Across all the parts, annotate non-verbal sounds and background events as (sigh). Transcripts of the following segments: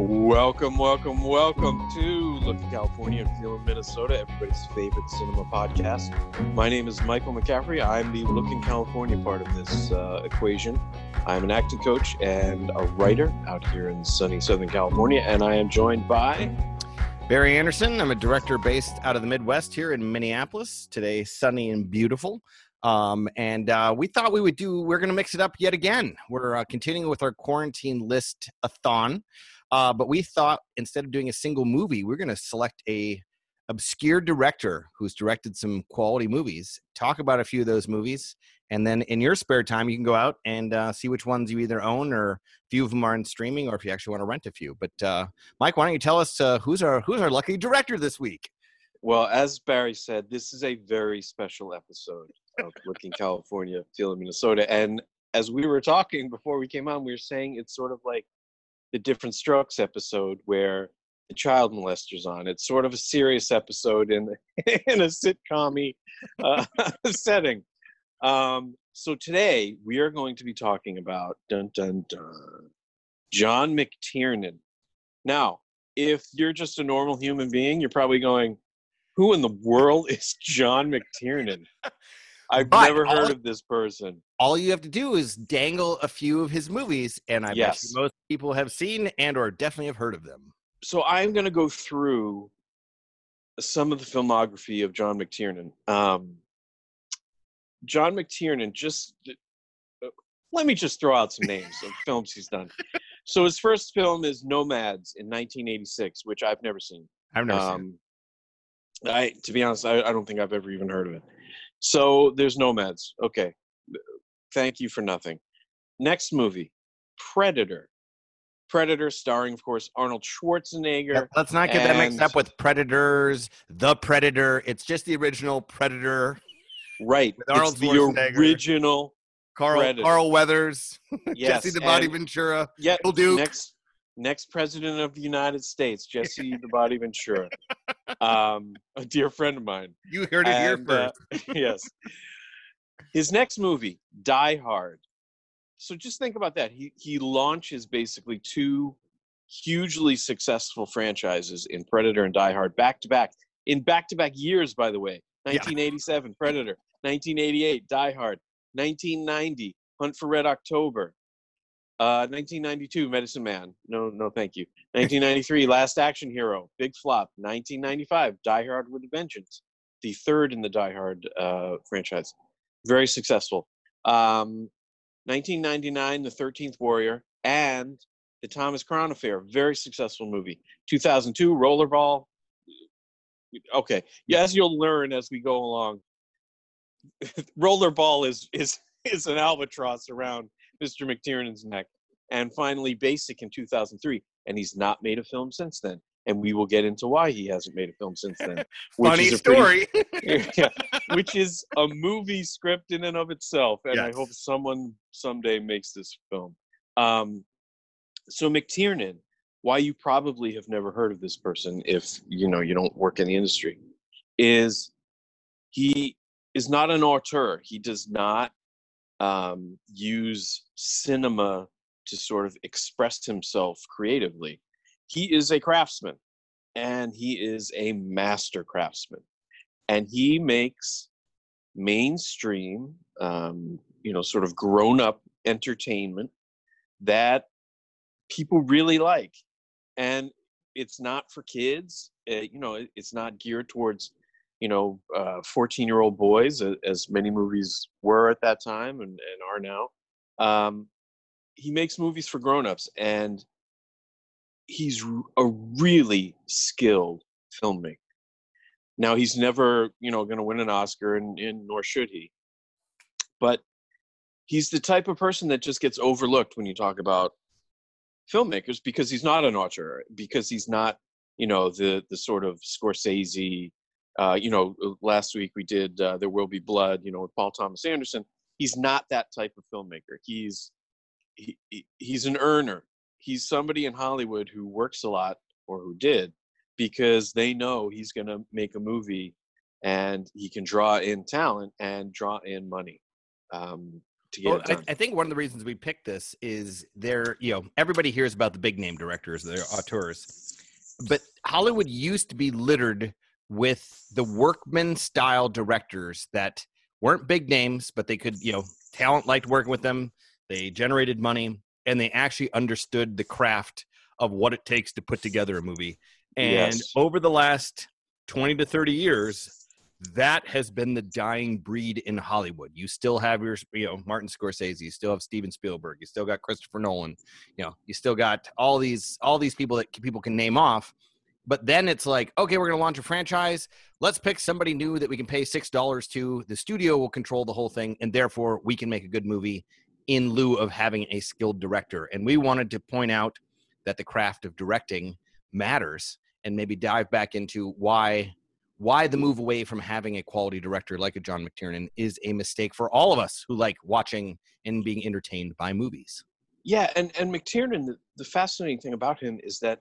Welcome, welcome, welcome to Looking California and Feeling Minnesota, everybody's favorite cinema podcast. My name is Michael McCaffrey. I'm the Looking California part of this uh, equation. I'm an acting coach and a writer out here in sunny Southern California, and I am joined by Barry Anderson. I'm a director based out of the Midwest here in Minneapolis. Today, sunny and beautiful. Um, and uh, we thought we would do, we're going to mix it up yet again. We're uh, continuing with our quarantine list a thon. Uh, but we thought instead of doing a single movie, we're going to select a obscure director who's directed some quality movies, talk about a few of those movies, and then in your spare time, you can go out and uh, see which ones you either own or a few of them are in streaming, or if you actually want to rent a few. But uh, Mike, why don't you tell us uh, who's our who's our lucky director this week? Well, as Barry said, this is a very special episode of Looking California, Feeling Minnesota. And as we were talking before we came on, we were saying it's sort of like the Diff'rent Strokes episode where the child molester's on. It's sort of a serious episode in (laughs) in a sitcom uh, (laughs) setting. Um, so today we are going to be talking about dun dun dun John McTiernan. Now, if you're just a normal human being, you're probably going, "Who in the world is John McTiernan?" (laughs) I've But never heard all- of this person. All you have to do is dangle a few of his movies, and I bet Yes. you most people have seen and or definitely have heard of them. so I'm going to go through some of the filmography of John McTiernan. Um, John McTiernan, just uh, let me just throw out some names of films he's done. So his first film is Nomads in 1986, which I've never seen. I've never seen. it. Um, I, to be honest, I, I don't think I've ever even heard of it. So there's Nomads. Okay, thank you for nothing. Next movie, Predator. Predator, starring, of course, Arnold Schwarzenegger. Yep, Let's not get that mixed up with Predators, The Predator. It's just the original Predator. Right. With Arnold it's the original. Carl Predator. Carl Weathers, (laughs) Yes. Jesse the Body Ventura. Yeah. Bill Duke. Next, next president of the United States, Jesse the Body Ventura. (laughs) Um, a dear friend of mine. You heard it here And, uh, first. (laughs) yes. His next movie, Die Hard. So just think about that. He he launches basically two hugely successful franchises in Predator and Die Hard back to back in back to back years. By the way, Yeah. 1987 Predator, 1988 Die Hard, 1990 Hunt for Red October, uh, 1992 Medicine Man. No, no, thank you. (laughs) 1993 Last Action Hero, big flop. 1995 Die Hard with a Vengeance, the third in the Die Hard uh, franchise. Very successful. Um, 1999 The 13th Warrior and The Thomas Crown Affair, very successful movie. 2002 Rollerball. Okay, yeah, as you'll learn as we go along, (laughs) Rollerball is is is an albatross around Mr. McTiernan's neck. And finally, Basic in 2003, and he's not made a film since then. And we will get into why he hasn't made a film since then. (laughs) which Funny is a pretty- story. (laughs) yeah, which is a movie script in and of itself, and I hope someone someday makes this film. Um, so McTiernan, why you probably have never heard of this person if you know you don't work in the industry, is he is not an auteur. He does not um, use cinema to sort of express himself creatively. He is a craftsman, and he is a master craftsman and he makes mainstream um, you know sort of grown up entertainment that people really like and it's not for kids uh, you know it's not geared towards you know 14 year old boys as many movies were at that time and, and are now. Um, he makes movies for grown-ups and he's a really skilled filmmaker now he's never, you know, going to win an Oscar, and, and nor should he. But he's the type of person that just gets overlooked when you talk about filmmakers because he's not an auteur, because he's not, you know, the the sort of Scorsese. Uh, you know, last week we did uh, "There Will Be Blood," you know, with Paul Thomas Anderson. He's not that type of filmmaker. He's he, he- he's an earner. He's somebody in Hollywood who works a lot, or who did, because they know he's going to make a movie and he can draw in talent and draw in money. Um, to get Well, it I. I think one of the reasons we picked this is there, you know, everybody hears about the big name directors, the auteurs, but Hollywood used to be littered with the workman style directors that weren't big names, but they could, you know, talent liked working with them. They generated money and they actually understood the craft of what it takes to put together a movie. And Yes. over the last 20 to 30 years, that has been the dying breed in Hollywood. You still have your, you know, Martin Scorsese, you still have Steven Spielberg, you still got Christopher Nolan, you know, you still got all these all these people that people can name off. But then it's like, okay, we're going to launch a franchise. Let's pick somebody new that we can pay six dollars to. The studio will control the whole thing, and therefore we can make a good movie in lieu of having a skilled director. And we wanted to point out that the craft of directing matters, and maybe dive back into why why the move away from having a quality director like a John McTiernan is a mistake for all of us who like watching and being entertained by movies. Yeah, and and McTiernan, the, the fascinating thing about him is that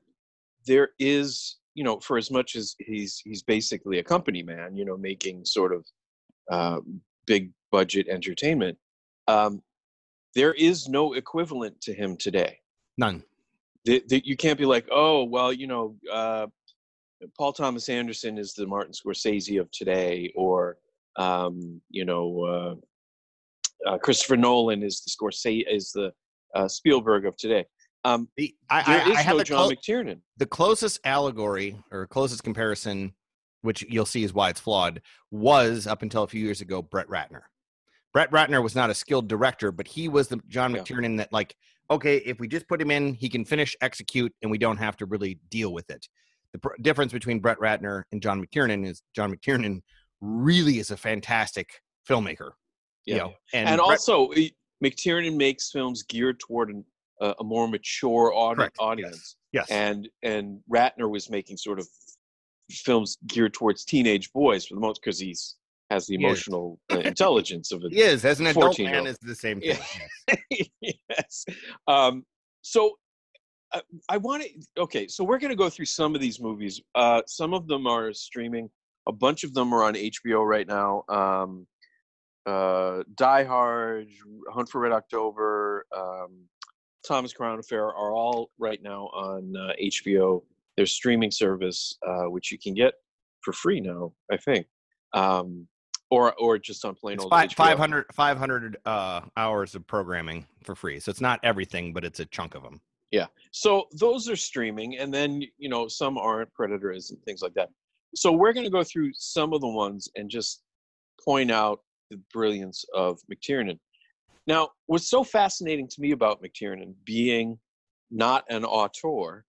there is, you know, for as much as he's he's basically a company man, you know, making sort of uh, big budget entertainment, um, there is no equivalent to him today. None. You can't be like, oh, well, you know, uh, Paul Thomas Anderson is the Martin Scorsese of today, or um, you know, uh, uh, Christopher Nolan is the Scorsese is the uh, Spielberg of today. Um, The, I, there I, is I have no John clo- McTiernan. the closest allegory or closest comparison, which you'll see is why it's flawed, was up until a few years ago Brett Ratner. Brett Ratner was not a skilled director, but he was the John Yeah. McTiernan that, like, okay, if we just put him in, he can finish, execute, and we don't have to really deal with it. The pr- difference between Brett Ratner and John McTiernan is John McTiernan really is a fantastic filmmaker. Yeah. You know, and, Brett- also McTiernan makes films geared toward an, uh, a more mature audi- Correct, yes. audience, yes, and and Ratner was making sort of films geared towards teenage boys for the most because he's has the emotional (laughs) intelligence of a he is as an adult man is the same thing. Yeah. yes. (laughs) yes. Um, so uh, I want to. Okay, so we're going to go through some of these movies. Uh, some of them are streaming. A bunch of them are on HBO right now. Um, uh, Die Hard, Hunt for Red October, um, Thomas Crown Affair are all right now on uh, HBO. Their streaming service, uh, which you can get for free now, I think, um, or or just on plain It's old five, HBO. 500, 500 uh, hours of programming for free. So it's not everything, but it's a chunk of them. Yeah. So those are streaming, and then you know some aren't Predators and things like that. So we're going to go through some of the ones and just point out the brilliance of McTiernan. Now, what's so fascinating to me about McTiernan being not an auteur,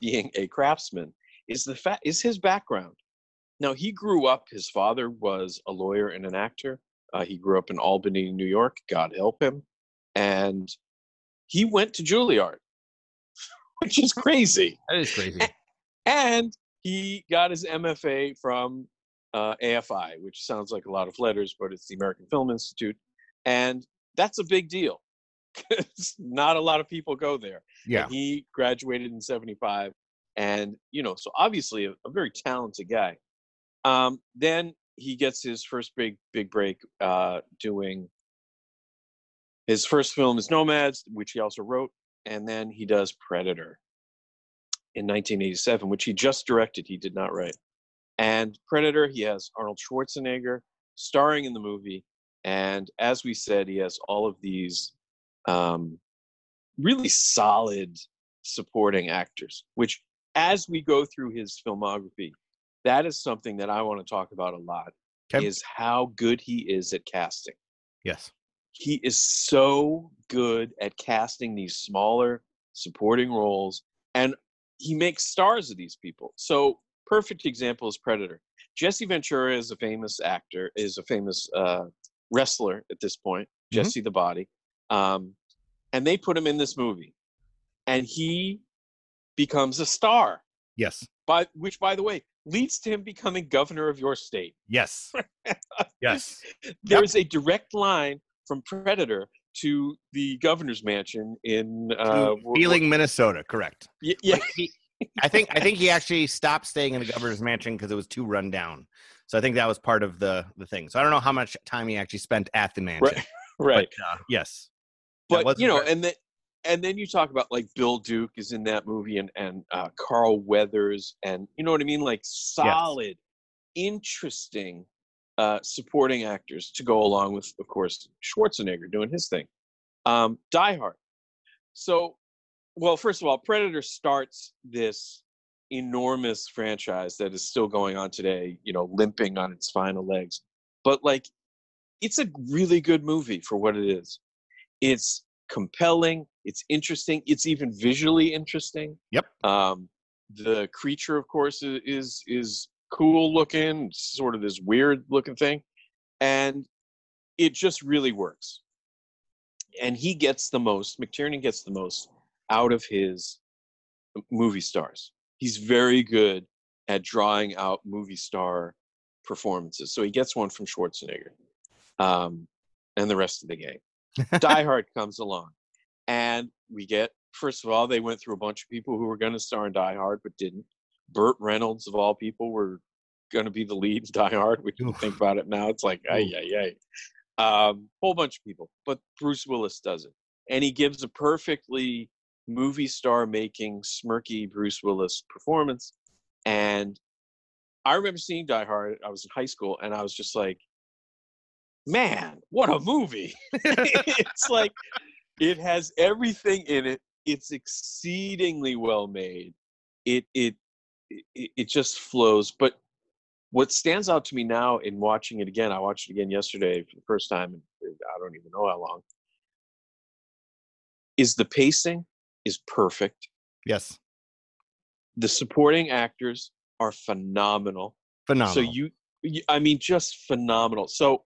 being a craftsman, is the fact is his background. Now he grew up. His father was a lawyer and an actor. Uh, he grew up in Albany, New York. God help him, and he went to Juilliard, (laughs) which is crazy. That is crazy. And he got his MFA from uh, AFI, which sounds like a lot of letters, but it's the American Film Institute. And that's a big deal (laughs) because not a lot of people go there. Yeah. And he graduated in 75. And, you know, so obviously a, a very talented guy. Um, then he gets his first big, big break uh, doing his first film is Nomads, which he also wrote. And then he does Predator in 1987, which he just directed. He did not write. And Predator, he has Arnold Schwarzenegger starring in the movie. And as we said, he has all of these um, really solid supporting actors, which as we go through his filmography, that is something that I want to talk about a lot Okay. is how good he is at casting Yes. he is so good at casting these smaller supporting roles and he makes stars of these people so perfect example is predator jesse ventura is a famous actor is a famous uh, wrestler at this point Mhm. jesse the body um, and they put him in this movie and he becomes a star Yes. by which by the way leads to him becoming governor of your state Yes. yes. (laughs) there's a direct line from Predator to the governor's mansion in uh, Wheeling, Minnesota. Correct. y- yeah, Like, he- I think I think he actually stopped staying in the governor's mansion because it was too run down. So I think that was part of the the thing. So I don't know how much time he actually spent at the mansion. (laughs) right. But, uh, yes. But you know, and then and then you talk about like Bill Duke is in that movie, and and uh, Carl Weathers, and you know what I mean, like solid, interesting uh, supporting actors to go along with, of course, Schwarzenegger doing his thing. Um, Die Hard. So, well, first of all, Predator starts this enormous franchise that is still going on today. You know, limping on its final legs, but like, it's a really good movie for what it is. It's compelling. It's interesting. It's even visually interesting. Yep. Um, the creature, of course, is is cool looking, sort of this weird looking thing, and it just really works. And he gets the most. McTiernan gets the most out of his movie stars. He's very good at drawing out movie star performances. So he gets one from Schwarzenegger, um, and the rest of the gang. (laughs) Die Hard comes along, and we get first of all they went through a bunch of people who were going to star in Die Hard but didn't. Burt Reynolds of all people were going to be the lead in (laughs) Die Hard. We can think about it now. It's like ay Oof. ay ay. Um, whole bunch of people, but Bruce Willis does it, and he gives a perfectly movie star making smirky Bruce Willis performance. And I remember seeing Die Hard. I was in high school, and I was just like, "Man, what a movie!" (laughs) (laughs) it's like it has everything in it. It's exceedingly well made. It it it, it just flows. But what stands out to me now in watching it again, I watched it again yesterday for the first time. in uh, I don't even know how long. Is the pacing is perfect. yes. The supporting actors are phenomenal. Phenomenal. So you, you, I mean, just phenomenal. So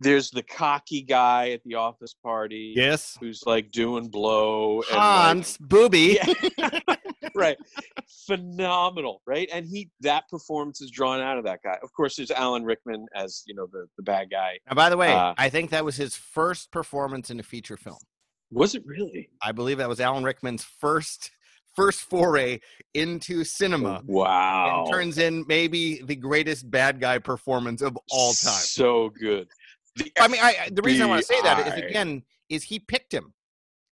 there's the cocky guy at the office party yes. who's like doing blow and like, Booby. (laughs) Yeah. right phenomenal right and he that performance is drawn out of that guy of course there's alan rickman as you know the the bad guy Now, by the way, Uh, I think that was his first performance in a feature film. was it really I believe that was Alan Rickman's first first foray into cinema. wow And turns in maybe the greatest bad guy performance of all time. so good the I mean, I, the reason I want to say that is again is he picked him.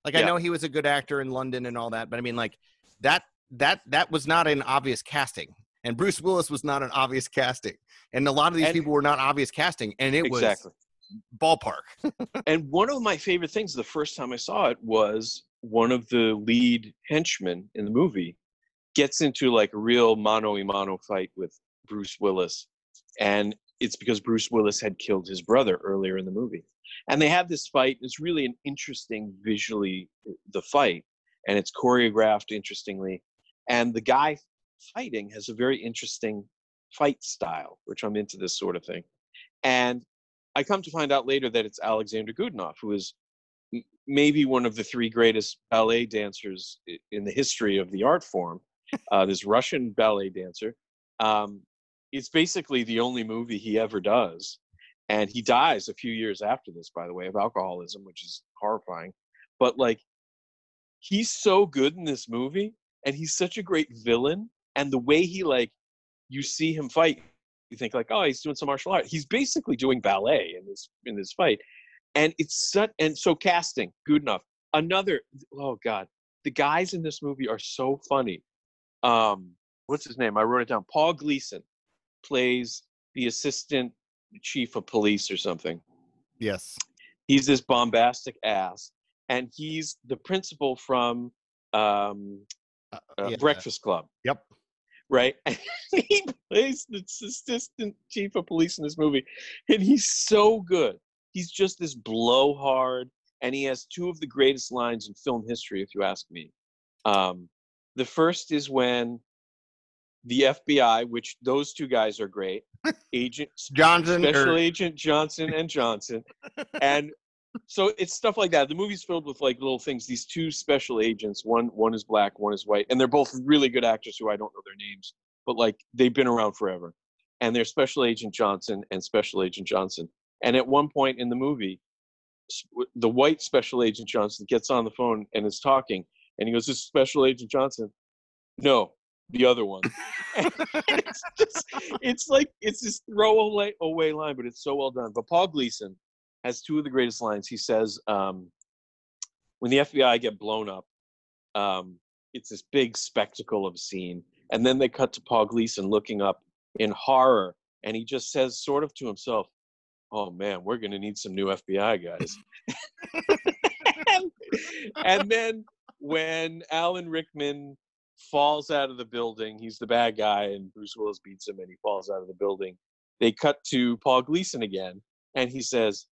Like I know he was a good actor in London and all that, but I mean, like that that that was not an obvious casting, and Bruce Willis was not an obvious casting, and a lot of these And- people were not obvious casting, and it exactly. was ballpark. (laughs) and one of my favorite things the first time i saw it was one of the lead henchmen in the movie gets into like a real mano a mano fight with bruce willis. And it's because bruce willis had killed his brother earlier in the movie and they have this fight it's really an interesting visually the fight and it's choreographed interestingly and the guy fighting has a very interesting fight style which i'm into this sort of thing and I come to find out later that it's Alexander Godunov, who is maybe one of the three greatest ballet dancers in the history of the art form. (laughs) Uh, this Russian ballet dancer. Um, it's basically the only movie he ever does. And he dies a few years after this, by the way, of alcoholism, which is horrifying. But like, he's so good in this movie, and he's such a great villain. And the way he like, you see him fight, you think like, oh, he's doing some martial art. He's basically doing ballet in this in this fight, and it's such and so casting good enough. Another, oh god, the guys in this movie are so funny. Um, what's his name? I wrote it down. Paul Gleason plays the assistant chief of police or something. Yes. He's this bombastic ass, and he's the principal from um, Uh, uh, yeah. Breakfast Club Yep. right? (laughs) And he plays the assistant chief of police in this movie, and he's so good. He's just this blowhard, and he has two of the greatest lines in film history, if you ask me. Um, the first is when the FBI, which those two guys are great, (laughs) Agent Johnson. Special or- Agent Johnson and Johnson, (laughs) and so it's stuff like that. The movie's filled with like little things. These two special agents, one one is black, one is white, and they're both really good actors who I don't know their names, but like they've been around forever. And they're Special Agent Johnson and Special Agent Johnson. And at one point in the movie, the white Special Agent Johnson gets on the phone and is talking, and he goes, "This is Special Agent Johnson." No, the other one. (laughs) (laughs) it's just, it's like it's this throwaway away line, but it's so well done. But Paul Gleason has two of the greatest lines. He says, um, "When the FBI get blown up, um, it's this big spectacle of a scene, and then they cut to Paul Gleason looking up in horror, and he just says, sort of to himself." Oh man, we're gonna need some new FBI guys. (laughs) and then when Alan Rickman falls out of the building, he's the bad guy, and Bruce Willis beats him, and he falls out of the building. They cut to Paul Gleason again, and he says,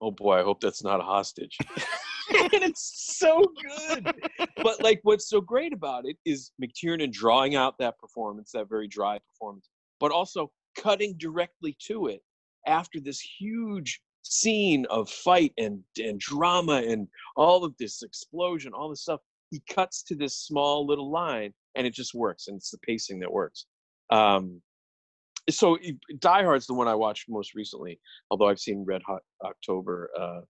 "Oh boy, I hope that's not a hostage." (laughs) (laughs) and it's so good. But like, what's so great about it is McTiernan drawing out that performance, that very dry performance, but also cutting directly to it after this huge scene of fight and and drama and all of this explosion, all this stuff, he cuts to this small little line, and it just works, and it's the pacing that works. Um, so Die Hard's the one I watched most recently, although I've seen Red Hot October uh,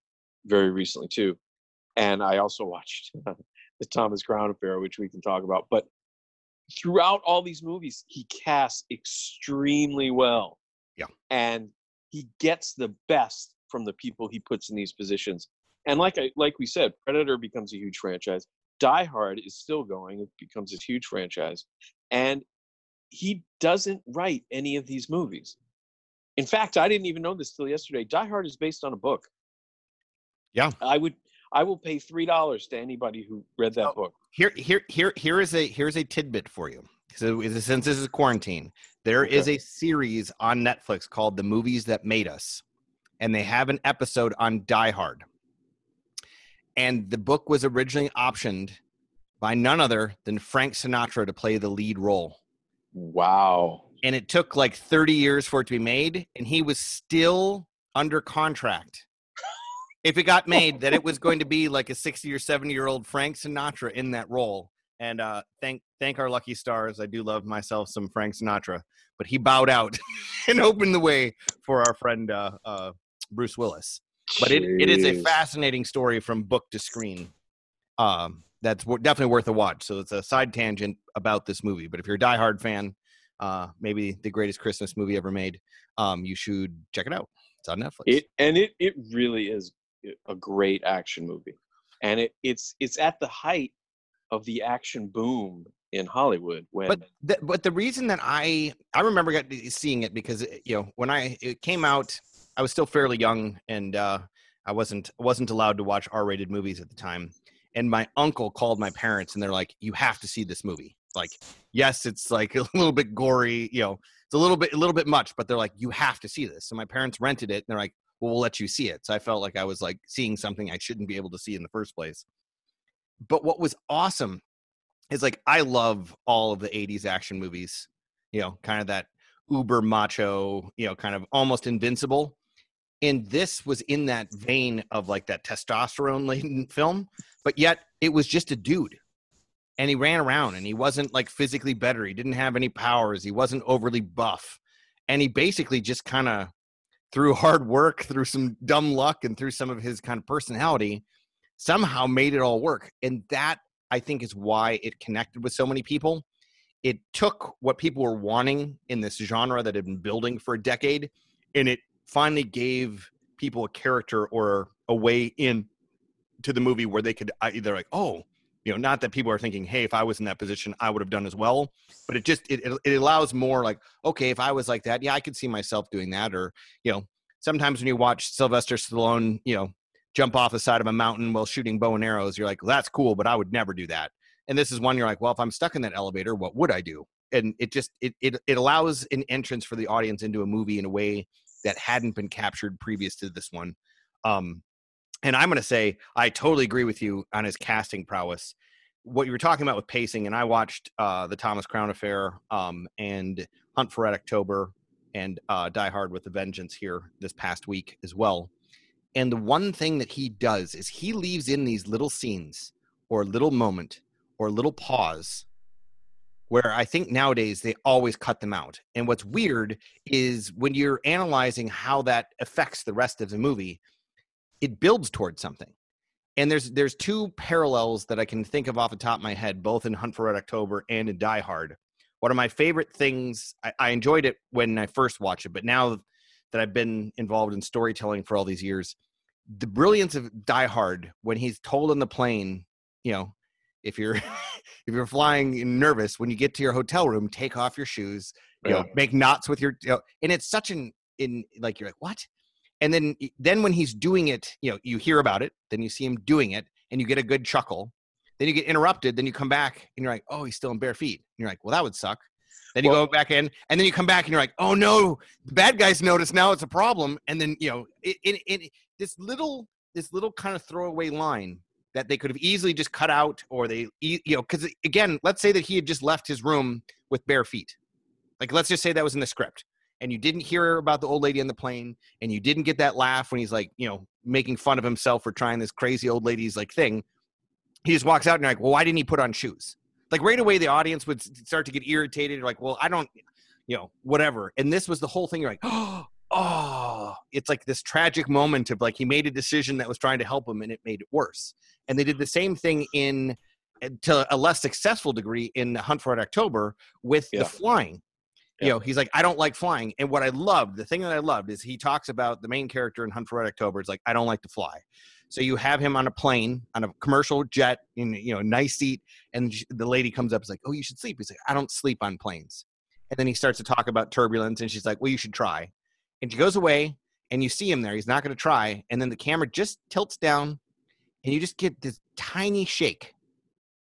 very recently too, and I also watched (laughs) the Thomas Crown Affair, which we can talk about. But throughout all these movies, he casts extremely well. Yeah, and he gets the best from the people he puts in these positions. And like I like we said, Predator becomes a huge franchise. Die Hard is still going; it becomes a huge franchise, and he doesn't write any of these movies. In fact, I didn't even know this till yesterday. Die Hard is based on a book. Yeah, I would. I will pay three dollars to anybody who read that oh, book. Here, here, here, here is a here's a tidbit for you. So, since this is quarantine, there okay. is a series on Netflix called "The Movies That Made Us." and they have an episode on Die Hard. And the book was originally optioned by none other than Frank Sinatra to play the lead role. Wow. And it took like 30 years for it to be made, and he was still under contract. (laughs) if it got made, that it was going to be like a 60 or 70 year old Frank Sinatra in that role. And uh, thank thank our lucky stars. I do love myself some Frank Sinatra, but he bowed out (laughs) and opened the way for our friend uh, uh, Bruce Willis. But it, it is a fascinating story from book to screen. Um, that's definitely worth a watch. So it's a side tangent about this movie. But if you're a diehard fan, uh, maybe the greatest Christmas movie ever made, um, you should check it out. It's on Netflix. It, and it it really is a great action movie, and it it's it's at the height of the action boom in Hollywood. When but the, but the reason that I I remember seeing it because you know when I it came out I was still fairly young, and uh, I wasn't wasn't allowed to watch R-rated movies at the time. And my uncle called my parents, and they're like, "You have to see this movie." Like, yes, it's like (laughs) a little bit gory, you know, it's a little bit a little bit much, but they're like, "You have to see this." So my parents rented it, and they're like, "Well, we'll let you see it." So I felt like I was like seeing something I shouldn't be able to see in the first place. But what was awesome is like I love all of the '80s action movies. You know, kind of that uber macho, you know, kind of almost invincible and this was in that vein of like that testosterone laden (laughs) film but yet it was just a dude. And he ran around and he wasn't like physically better. He didn't have any powers. He wasn't overly buff. And he basically just kind of through (laughs) hard work through some dumb luck and through some of his kind of personality somehow made it all work. And that i think is why it connected with so many people. It took what people were wanting in this genre that had been building for a decade and it finally gave people a character or a way in to the movie where they could uh, either like oh you know not that people are thinking hey if i was in that position i would have done as well but it just it, it allows more like okay if i was like that yeah i could see myself doing that or you know sometimes when you watch sylvester stallone you know jump off the side of a mountain while shooting bow and arrows you're like well, that's cool but i would never do that. And this is one you're like well if i'm stuck in that elevator what would i do? And it just it, it it allows an entrance for the audience into a movie in a way that hadn't been captured previous to this one. Um, and I'm going to say I totally agree with you on his casting prowess. What you were talking about with pacing, and I watched uh, the Thomas Crown Affair um, and Hunt for Red October and uh, Die Hard with a Vengeance here this past week as well. And the one thing that he does is he leaves in these little scenes or little moment or little pause where I think nowadays they always cut them out. And what's weird is when you're analyzing how that affects the rest of the movie, it builds towards something. And there's there's two parallels that I can think of off the top of my head, both in Hunt for Red October and in Die Hard. One of my favorite things, I, I enjoyed it when I first watched it, but now that I've been involved in storytelling for all these years. The brilliance of Die Hard when he's told on the plane, you know, if you're (laughs) if you're flying nervous when you get to your hotel room, take off your shoes, you know, make knots with your, you know, and it's such an in like you're like what, and then then when he's doing it, you know, you hear about it, then you see him doing it, and you get a good chuckle. Then you get interrupted. Then you come back and you're like, oh, he's still in bare feet. And you're like, well, that would suck. Then you well, go back in, and then you come back and you're like, oh no, the bad guys notice now it's a problem. And then you know, it, it, it this little this little kind of throwaway line that they could have easily just cut out, or they you know, because again, let's say that he had just left his room with bare feet. Like let's just say that was in the script, and you didn't hear about the old lady on the plane, and you didn't get that laugh when he's like, you know, making fun of himself for trying this crazy old lady's like thing. He just walks out and you're like, well, why didn't he put on shoes? like right away the audience would start to get irritated like well i don't you know whatever and this was the whole thing you're like (gasps) oh oh it's like this tragic moment of like he made a decision that was trying to help him and it made it worse and they did the same thing in eh, to a less successful degree in hunt for red october with yeah. the flying you know he's like i don't like flying and what i loved the thing that i loved is he talks about the main character in hunt for red october it's like i don't like to fly so you have him on a plane, on a commercial jet, in you know, a nice seat, and the lady comes up, is like, "Oh, you should sleep." He's like, "I don't sleep on planes." And then he starts to talk about turbulence, and she's like, "Well, you should try." And she goes away, and you see him there. He's not going to try, and then the camera just tilts down, and you just get this tiny shake.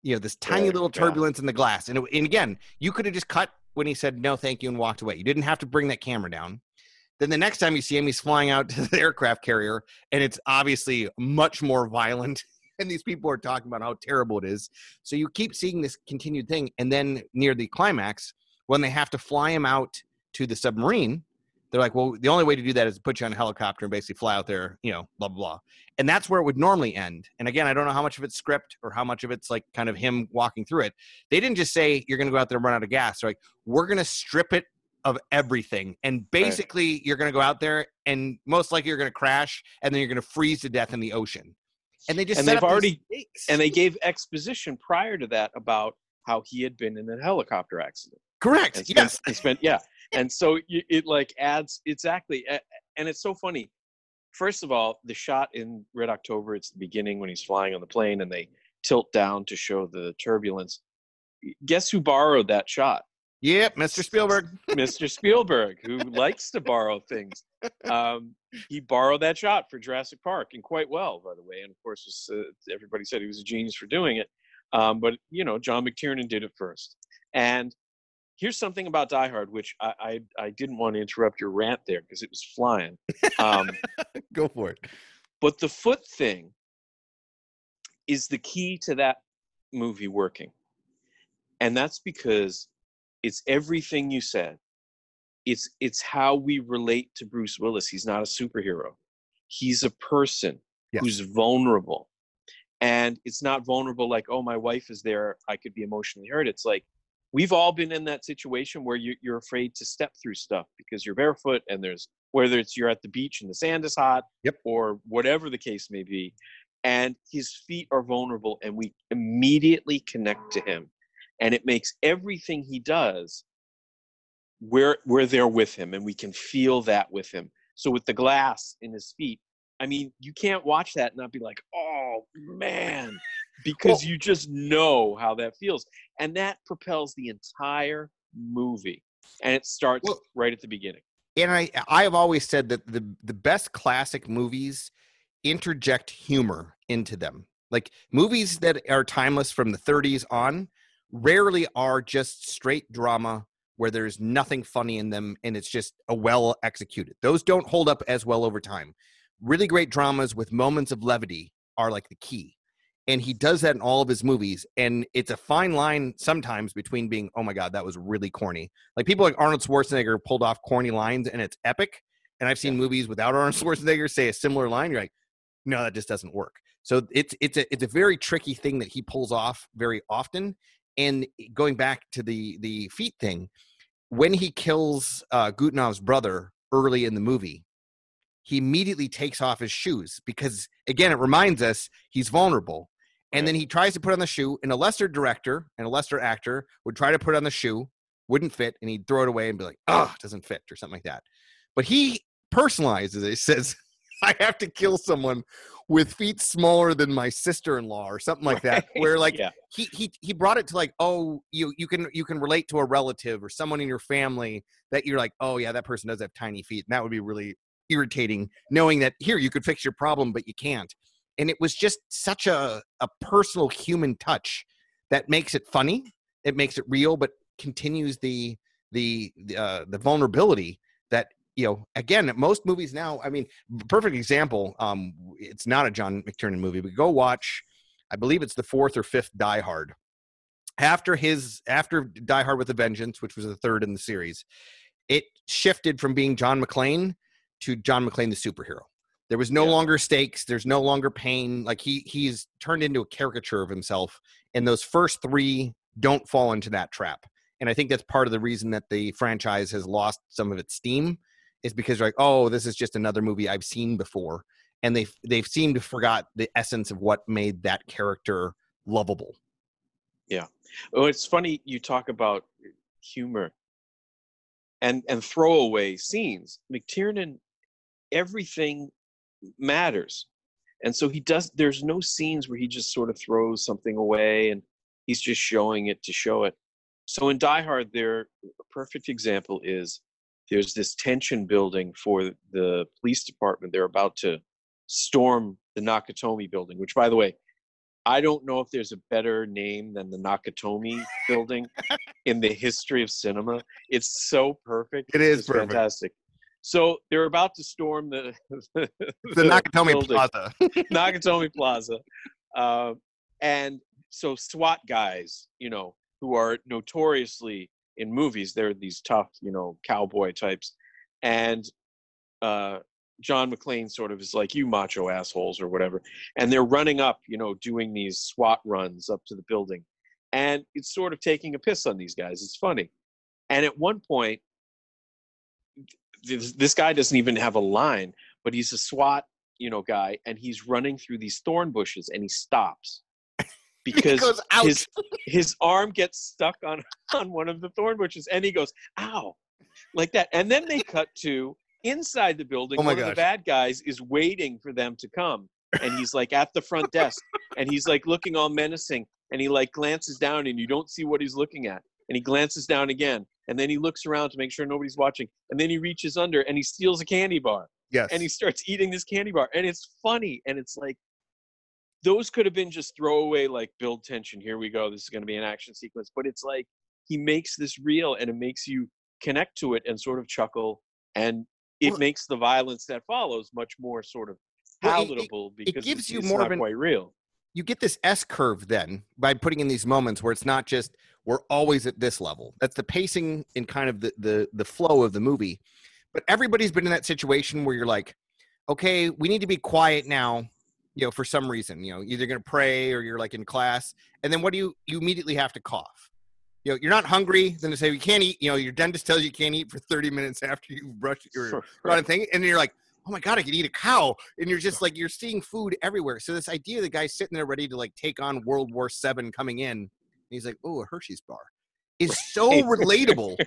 You know, this tiny yeah, little turbulence yeah. in the glass, and, it, and again, you could have just cut when he said no, thank you, and walked away. You didn't have to bring that camera down. Then the next time you see him, he's flying out (laughs) to the aircraft carrier, and it's obviously much more violent. (laughs) And these people are talking about how terrible it is. So you keep seeing this continued thing. And then near the climax, when they have to fly him out to the submarine, they're like, well, the only way to do that is to put you on a helicopter and basically fly out there, you know, blah, blah, blah. And that's where it would normally end. And again, I don't know how much of it's script or how much of it's like kind of him walking through it. They didn't just say, you're going to go out there and run out of gas. They're like, we're going to strip it of everything. And basically, right. you're going to go out there and most likely you're going to crash and then you're going to freeze to death in the ocean. And they just and they've already and they gave exposition prior to that about how he had been in a helicopter accident. Correct. And spent, yes. He spent yeah, and so it like adds exactly, and it's so funny. First of all, the shot in Red October, it's the beginning when he's flying on the plane and they tilt down to show the turbulence. Guess who borrowed that shot? Yep, Mr. Spielberg. (laughs) Mr. Spielberg, who likes to borrow things. Um, he borrowed that shot for Jurassic Park, and quite well, by the way. And of course, was, uh, everybody said he was a genius for doing it. Um, but you know, John McTiernan did it first. And here's something about Die Hard, which I I, I didn't want to interrupt your rant there because it was flying. Um, (laughs) Go for it. But the foot thing is the key to that movie working, and that's because it's everything you said. It's it's how we relate to bruce willis. He's not a superhero. He's a person yes. who's vulnerable. And it's not vulnerable like oh my wife is there. I could be emotionally hurt. It's like we've all been in that situation where you, you're afraid to step through stuff because you're barefoot and there's whether it's you're at the beach and the sand is hot yep. or whatever the case may be and his feet are vulnerable and we immediately connect to him. And it makes everything he does we're we're there with him and we can feel that with him. So with the glass in his feet i mean you can't watch that and not be like oh man because well, you just know how that feels and that propels the entire movie and it starts well, right at the beginning and i i have always said that the the best classic movies interject humor into them like movies that are timeless from the 30s on rarely are just straight drama where there's nothing funny in them and it's just a well executed. Those don't hold up as well over time. Really great dramas with moments of levity are like the key. And he does that in all of his movies. And it's a fine line sometimes between being, oh my God, that was really corny. Like people like Arnold Schwarzenegger pulled off corny lines and it's epic. And I've seen movies without Arnold (laughs) Schwarzenegger say a similar line. You're like, no, that just doesn't work. So it's it's a it's a very tricky thing that he pulls off very often. And going back to the the feet thing, when he kills uh, Godunov's brother early in the movie, he immediately takes off his shoes because again, it reminds us he's vulnerable. And then he tries to put on the shoe, and a lesser director and a lesser actor would try to put on the shoe, wouldn't fit, and he'd throw it away and be like, "Oh, it doesn't fit," or something like that. But he personalizes it. It (laughs) says, "I have to kill someone with feet smaller than my sister-in-law or something like that." Where (laughs) like yeah. he he he brought it to like, oh, you you can you can relate to a relative or someone in your family that you're like, oh yeah, that person does have tiny feet, and that would be really irritating knowing that here you could fix your problem but you can't. And it was just such a, a personal human touch that makes it funny it makes it real but continues the the the, uh, the vulnerability that you know again most movies now i mean perfect example um it's not a john mctiernan movie but go watch i believe it's the fourth or fifth die hard. After his after die hard with a vengeance which was the third in the series it shifted from being john mcclane to john mcclane the superhero there was no Yeah. longer stakes there's no longer pain like he he's turned into a caricature of himself and those first three don't fall into that trap and i think that's part of the reason that the franchise has lost some of its steam is because they're like oh this is just another movie i've seen before and they've they've seemed to forgot the essence of what made that character lovable Yeah. Oh, it's funny you talk about humor and and throwaway scenes. McTiernan, everything matters, and so he does. There's no scenes where he just sort of throws something away and he's just showing it to show it. So in Die Hard, there a perfect example is there's this tension building for the police department. They're about to storm the Nakatomi building, which, by the way, I don't know if there's a better name than the Nakatomi building in the history of cinema. It's so perfect. It is perfect. fantastic. So they're about to storm the (laughs) the nakatomi building, plaza. (laughs) Nakatomi Plaza, uh, and so SWAT guys, you know, who are notoriously in movies, they're these tough, you know, cowboy types, and uh, John McClane sort of is like, "You macho assholes" or whatever, and they're running up, you know, doing these SWAT runs up to the building, and it's sort of taking a piss on these guys. It's funny, and at one point, this, guy doesn't even have a line, but he's a SWAT, you know, guy, and he's running through these thorn bushes, and he stops (laughs) because his his arm gets stuck on (laughs) on one of the thorn bushes and he goes ow like that and then they cut to inside the building Oh one of the bad guys is waiting for them to come and he's like at the front desk and he's like looking all menacing and he like glances down and you don't see what he's looking at and he glances down again and then he looks around to make sure nobody's watching and then he reaches under and he steals a candy bar. Yes. And he starts eating this candy bar and it's funny and it's like those could have been just throwaway like build tension here we go this is going to be an action sequence but it's like he makes this real and it makes you connect to it and sort of chuckle and it Well- makes the violence that follows much more sort of Well, it- it- palatable because gives it's, you it's more not of an- quite real you get this S curve then by putting in these moments where it's not just we're always at this level. That's the pacing and kind of the the the flow of the movie. But everybody's been in that situation where you're like, okay, we need to be quiet now, you know, for some reason. You know, either gonna pray or you're like in class, and then what do you you immediately have to cough. You know, you're not hungry, then they say you can't eat. You know, your dentist tells you you can't eat for 30 minutes (laughs) after you brush your of thing, and then you're like, oh my god, I could eat a cow, and you're just like you're seeing food everywhere. So this idea the guy sitting there ready to like take on World War Seven coming in, and he's like, oh, a Hershey's bar, is so (laughs) relatable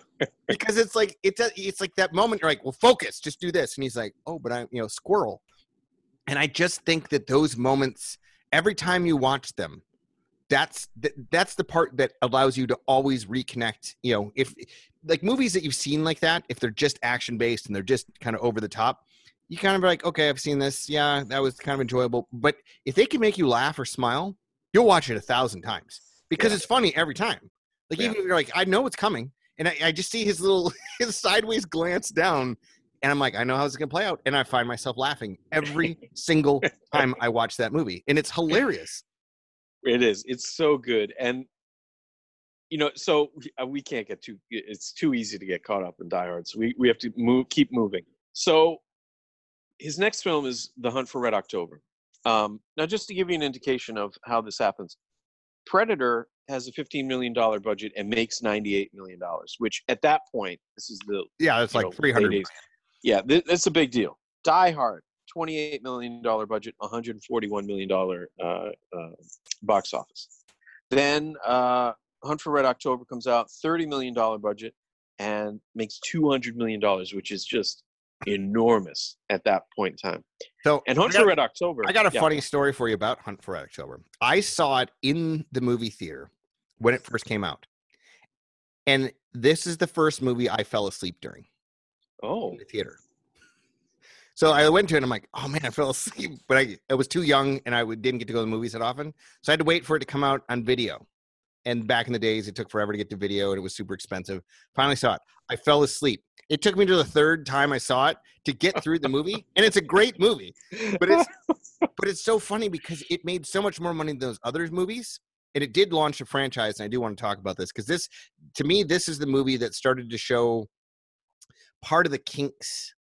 because it's like it's a, it's like that moment you're like, well, focus, just do this, and he's like, oh, but I'm you know squirrel, and I just think that those moments every time you watch them. That's th- that's the part that allows you to always reconnect. You know, if like movies that you've seen like that, if they're just action based and they're just kind of over the top, you kind of like, okay, I've seen this. Yeah, that was kind of enjoyable. But if they can make you laugh or smile, you'll watch it a thousand times because Yeah. it's funny every time. Like Yeah. even if you're like, I know it's coming, and I, I just see his little (laughs) his sideways glance down, and I'm like, I know how it's gonna play out, and I find myself laughing every (laughs) single time I watch that movie, and it's hilarious. It is. It's so good, and you know, so we- uh, we can't get too. It's too easy to get caught up in Die Hard, so we we have to move, keep moving. So his next film is The Hunt for Red October. Um, now, just to give you an indication of how this happens, Predator has a $15 million budget and makes $98 million, which at that point, this is the Yeah, it's like know, three hundred. late 80s. Yeah, th- that's a big deal. Die Hard, $28 million budget, $141 million uh, uh, box office. Then uh, Hunt for Red October comes out, $30 million budget, and makes $200 million, which is just enormous at that point in time. So And Hunt got- for Red October. I got a yeah. funny story for you about Hunt for Red October. I saw it in the movie theater when it first came out. And this is the first movie I fell asleep during Oh, in the theater. So I went to it and I'm like, oh man, I fell asleep. But I, I was too young and I didn't get to go to the movies that often. So I had to wait for it to come out on video. And back in the days, it took forever to get the video and it was super expensive. Finally saw it. I fell asleep. It took me to the third time I saw it to get through the movie. And it's a great movie but it's (laughs) but it's so funny because it made so much more money than those other movies and it did launch a franchise and i do want to talk about this because this to me this is the movie that started to show part of the kinks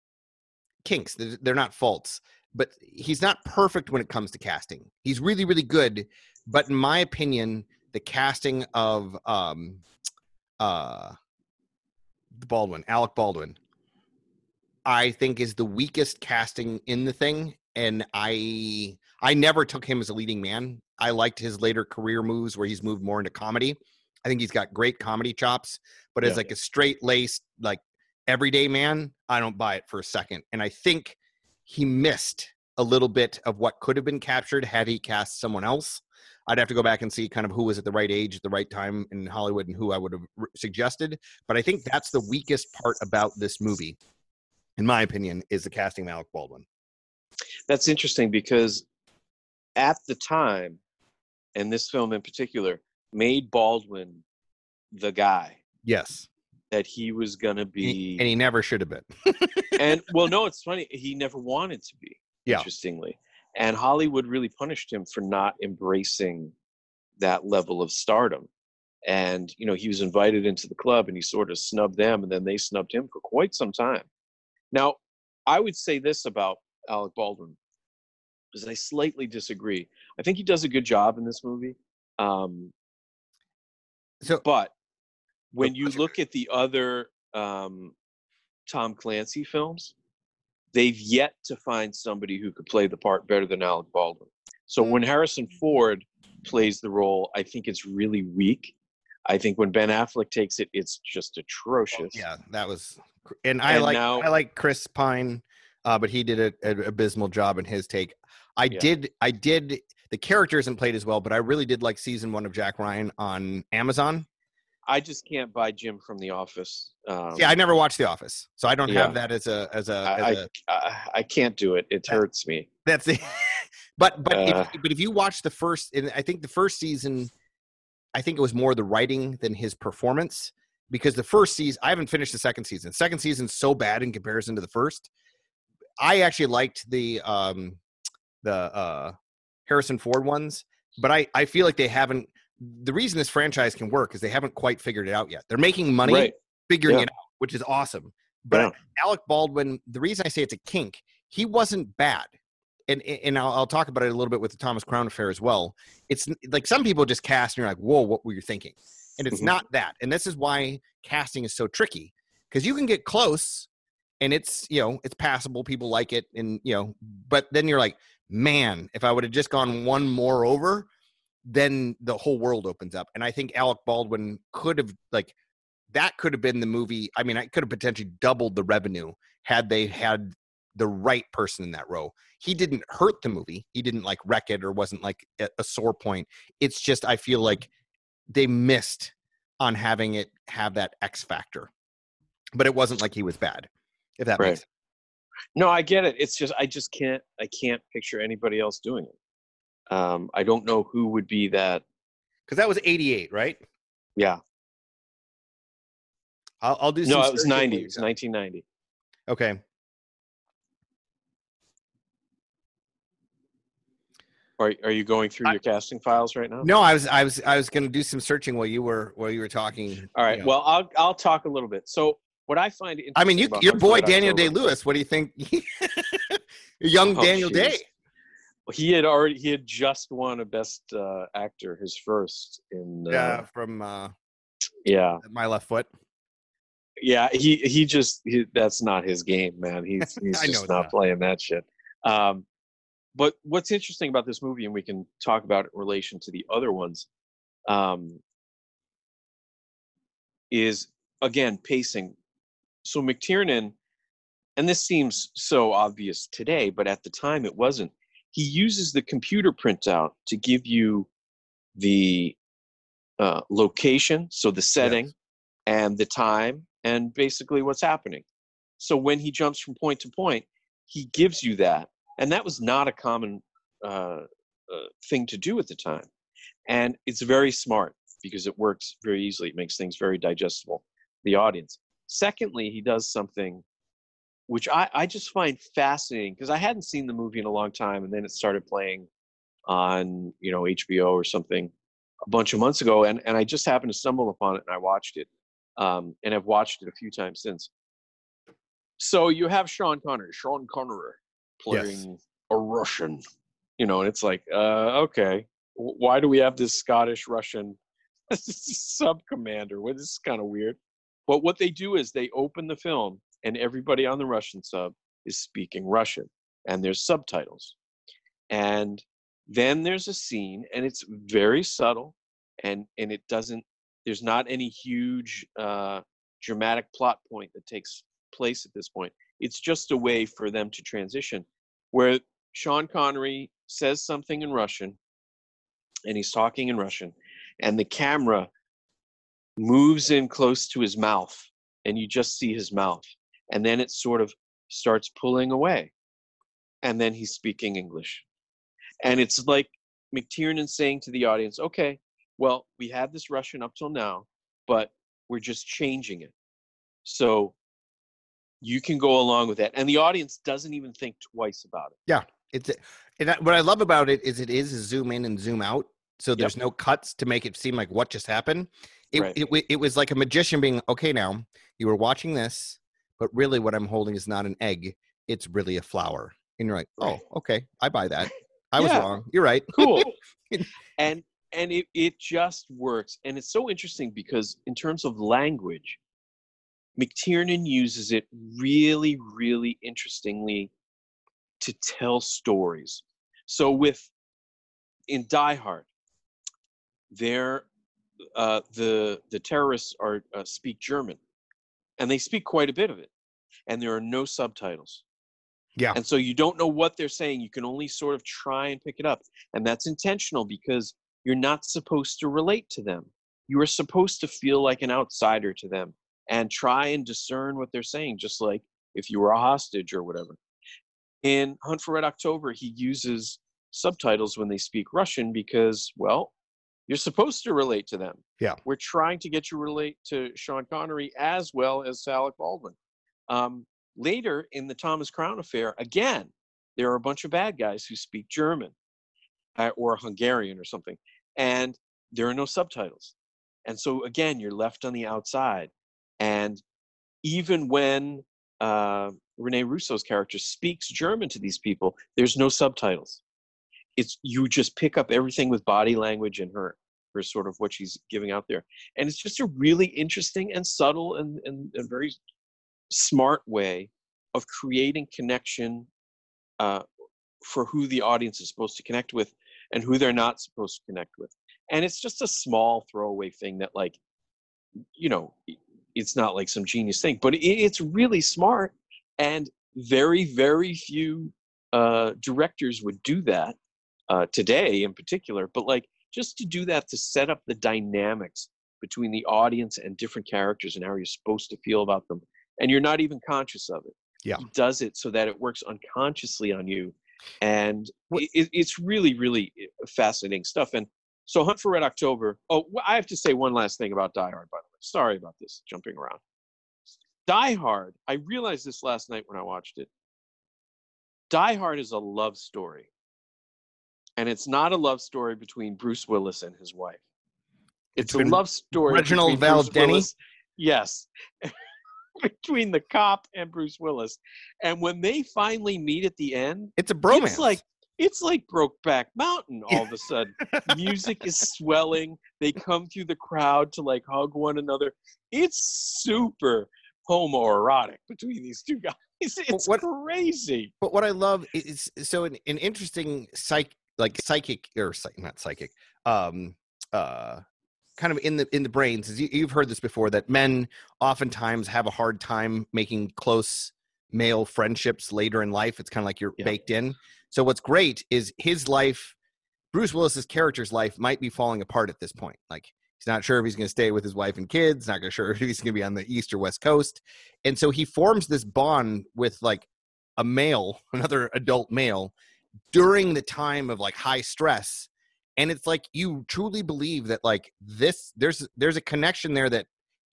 kinks they're they're not faults but he's not perfect when it comes to casting he's really really good but in my opinion the casting of um uh baldwin alec baldwin I think is the weakest casting in the thing, and I I never took him as a leading man. I liked his later career moves where he's moved more into comedy. I think he's got great comedy chops, but as like a straight laced like everyday man, I don't buy it for a second. And I think he missed a little bit of what could have been captured had he cast someone else. I'd have to go back and see kind of who was at the right age at the right time in Hollywood and who I would have r- suggested. But I think that's the weakest part about this movie, in my opinion, is the casting of Alec Baldwin. that's interesting because at the time, and this film in particular, made Baldwin the guy Yes, that he was gonna and be. he, and he never should have been. (laughs) and well, no, it's funny. He never wanted to be. Yeah. Interestingly, and Hollywood really punished him for not embracing that level of stardom. And you know, he was invited into the club, and he sort of snubbed them, and then they snubbed him for quite some time. Now, I would say this about Alec Baldwin, because I slightly disagree. I think he does a good job in this movie. Um, So but when you look at the other um, Tom Clancy films, they've yet to find somebody who could play the part better than Alec Baldwin. So when Harrison Ford plays the role, I think it's really weak. I think when Ben Affleck takes it, it's just atrocious. yeah, that was, and I And like now- I like Chris Pine, uh, but he did a- an abysmal job in his take. I Yeah. did, I did. The character isn't played as well, but I really did like season one of Jack Ryan on Amazon. I just can't buy Jim from The Office. Um, yeah, I never watched The Office, so I don't Yeah. have that as a as a, I, as a I, I can't do it. It That- hurts me. That's it. (laughs) but but Uh. if, but if you watch the first, and I think the first season, I think it was more the writing than his performance because the first season I haven't finished the second season. Second season's so bad in comparison to the first. I actually liked the um the uh Harrison Ford ones, but I I feel like they haven't. The reason this franchise can work is they haven't quite figured it out yet. They're making money Right. figuring Yeah. it out, which is awesome. But Yeah. Alec Baldwin, the reason I say it's a kink, he wasn't bad. And and I'll, I'll talk about it a little bit with the Thomas Crown affair as well. It's like some people just cast and you're like, whoa, what were you thinking? And it's Mhm. not that. And this is why casting is so tricky because you can get close and it's you know it's passable. People like it, and you know, but then you're like, man, if I would have just gone one more over, then the whole world opens up. And I think Alec Baldwin could have like that could have been the movie. I mean, I could have potentially doubled the revenue had they had the right person in that role. He didn't hurt the movie. He didn't like wreck it or wasn't like a, a sore point. It's just I feel like they missed on having it have that X factor. But it wasn't like he was bad. If that Right. makes sense. No, I get it. It's just I just can't I can't picture anybody else doing it. Um, I don't know who would be that. Because that was 88, right? Yeah, I'll, I'll do some no, it was searching ninety. you're It was nineteen ninety. Okay. Are are you going through I- your casting files right now? No, I was I was I was gonna do some searching while you were while you were talking. All right. you know. Well, I'll I'll talk a little bit. So what I find interesting I mean, you, your boy Daniel Day Lewis. What do you think? (laughs) Young Oh, Daniel jeez. Day. He had already he had just won a Best uh, Actor, his first in. Uh, Yeah, from uh, yeah, my left foot. yeah. He he just he, that's not his game, man. He's (laughs) he's just not, not. playing that shit. Um, but what's interesting about this movie, and we can talk about it in relation to the other ones, um, is again pacing. So McTiernan, and this seems so obvious today, but at the time it wasn't. He uses the computer printout to give you the uh, location, so the setting, Yes. and the time, and basically what's happening. So when he jumps from point to point, he gives you that, and that was not a common uh, uh, thing to do at the time. And it's very smart because it works very easily. It makes things very digestible the audience. Secondly, he does something which I, I just find fascinating because I hadn't seen the movie in a long time, and then it started playing on you know HBO or something a bunch of months ago, and, and I just happened to stumble upon it and I watched it, um, and I've watched it a few times since. So you have Sean Connery, Sean Connery playing a Russian, you know, and it's like, uh, okay, why do we have this Scottish Russian (laughs) sub commander? Well, this is kind of weird. But what they do is they open the film, and everybody on the Russian sub is speaking Russian, and there's subtitles. And then there's a scene, and it's very subtle, and and it doesn't. There's not any huge uh, dramatic plot point that takes place at this point. It's just a way for them to transition, where Sean Connery says something in Russian, and he's talking in Russian, and the camera moves in close to his mouth, and you just see his mouth, and then it sort of starts pulling away, and then he's speaking English, and it's like McTiernan saying to the audience, "Okay, well, we had this Russian up till now, but we're just changing it, so." You can go along with that, and the audience doesn't even think twice about it. Yeah. It's and what I love about it is it is a zoom in and zoom out, so there's no cuts to make it seem like what just happened. It, Right. it it was like a magician being okay. Now you were watching this, but really what I'm holding is not an egg; it's really a flower. And you're like, oh, okay, I buy that. I was Yeah. wrong. You're right. cool (laughs) and and it, it just works and it's so interesting because in terms of language mctiernan uses it really really interestingly to tell stories so with in die hard there uh, the the terrorists are uh, speak german and they speak quite a bit of it and there are no subtitles. Yeah. and so you don't know what they're saying you can only sort of try and pick it up and that's intentional because you're not supposed to relate to them. You are supposed to feel like an outsider to them and try and discern what they're saying just like if you were a hostage or whatever. In hunt for red october he uses subtitles when they speak russian because well you're supposed to relate to them. Yeah. we're trying to get you relate to sean connery as well as alec baldwin. Um, later in the thomas crown affair again there are a bunch of bad guys who speak german uh, or hungarian or something and there are no subtitles. And so again you're left on the outside. And even when uh, rene russo's character speaks german to these people there's no subtitles it's you just pick up everything with body language and her her sort of what she's giving out there. And it's just a really interesting and subtle and, and, and very smart way of creating connection uh, for who the audience is supposed to connect with and who they're not supposed to connect with. And it's just a small throwaway thing that like you know it's not like some genius thing but it, it's really smart and very very few uh, directors would do that uh, today in particular but like just to do that to set up the dynamics between the audience and different characters and how you're supposed to feel about them and you're not even conscious of it. Yeah. he does it so that it works unconsciously on you and it, it's really really uh, fascinating stuff and so hunt for red october oh i have to say one last thing about die hard by the way. Sorry about this jumping around. Die hard i realized this last night when i watched it. Die hard is a love story and it's not a love story between bruce willis and his wife it's a love story Reginald between Bruce Val Denny? Willis- yes (laughs) between the cop and bruce willis and when they finally meet at the end It's a bromance. it's like it's like Brokeback Mountain all of a (laughs) sudden. Music is swelling. They come through the crowd to like hug one another. It's super homoerotic between these two guys. (laughs) It's what- crazy. But what I love is so an, an interesting psych like psychic or not psychic um uh kind of in the in the brains is you, you've heard this before that men oftentimes have a hard time making close male friendships later in life. It's kind of like you're Yeah. baked in. So what's great is his life, Bruce Willis's character's life might be falling apart at this point. Like he's not sure if he's going to stay with his wife and kids, not going to sure (laughs) if he's going to be on the east or west coast. And so he forms this bond with like a male, (laughs) another adult male during the time of like high stress. And it's like you truly believe that like this there's there's a connection there that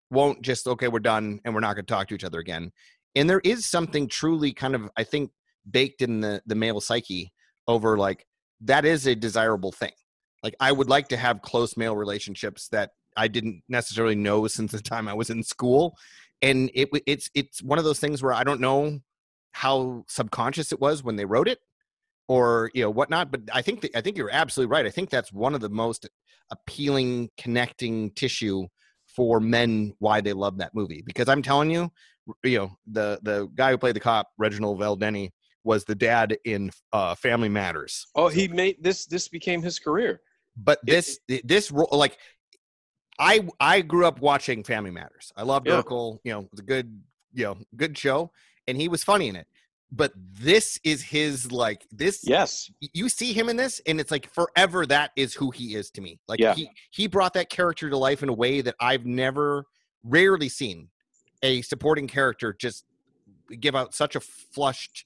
won't just okay we're done and we're not going to talk to each other again and there is something truly kind of i think baked in the the male psyche over like that is a desirable thing like i would like to have close male relationships that i didn't necessarily know since the time i was in school and it it's it's one of those things where i don't know how subconscious it was when they wrote it or you know whatnot but i think that, i think you're absolutely right i think that's one of the most appealing connecting tissue for men why they love that movie because i'm telling you you know the the guy who played the cop reginald valdeni was the dad in uh family matters Oh, he made this. This became his career. but It- this this role like i i grew up watching family matters i loved Yeah. urkel you know it was a good you know good show and he was funny in it but this is his like this Yes. you see him in this and it's like forever that is who he is to me like Yeah. he he brought that character to life in a way that i've never rarely seen a supporting character just give out such a flushed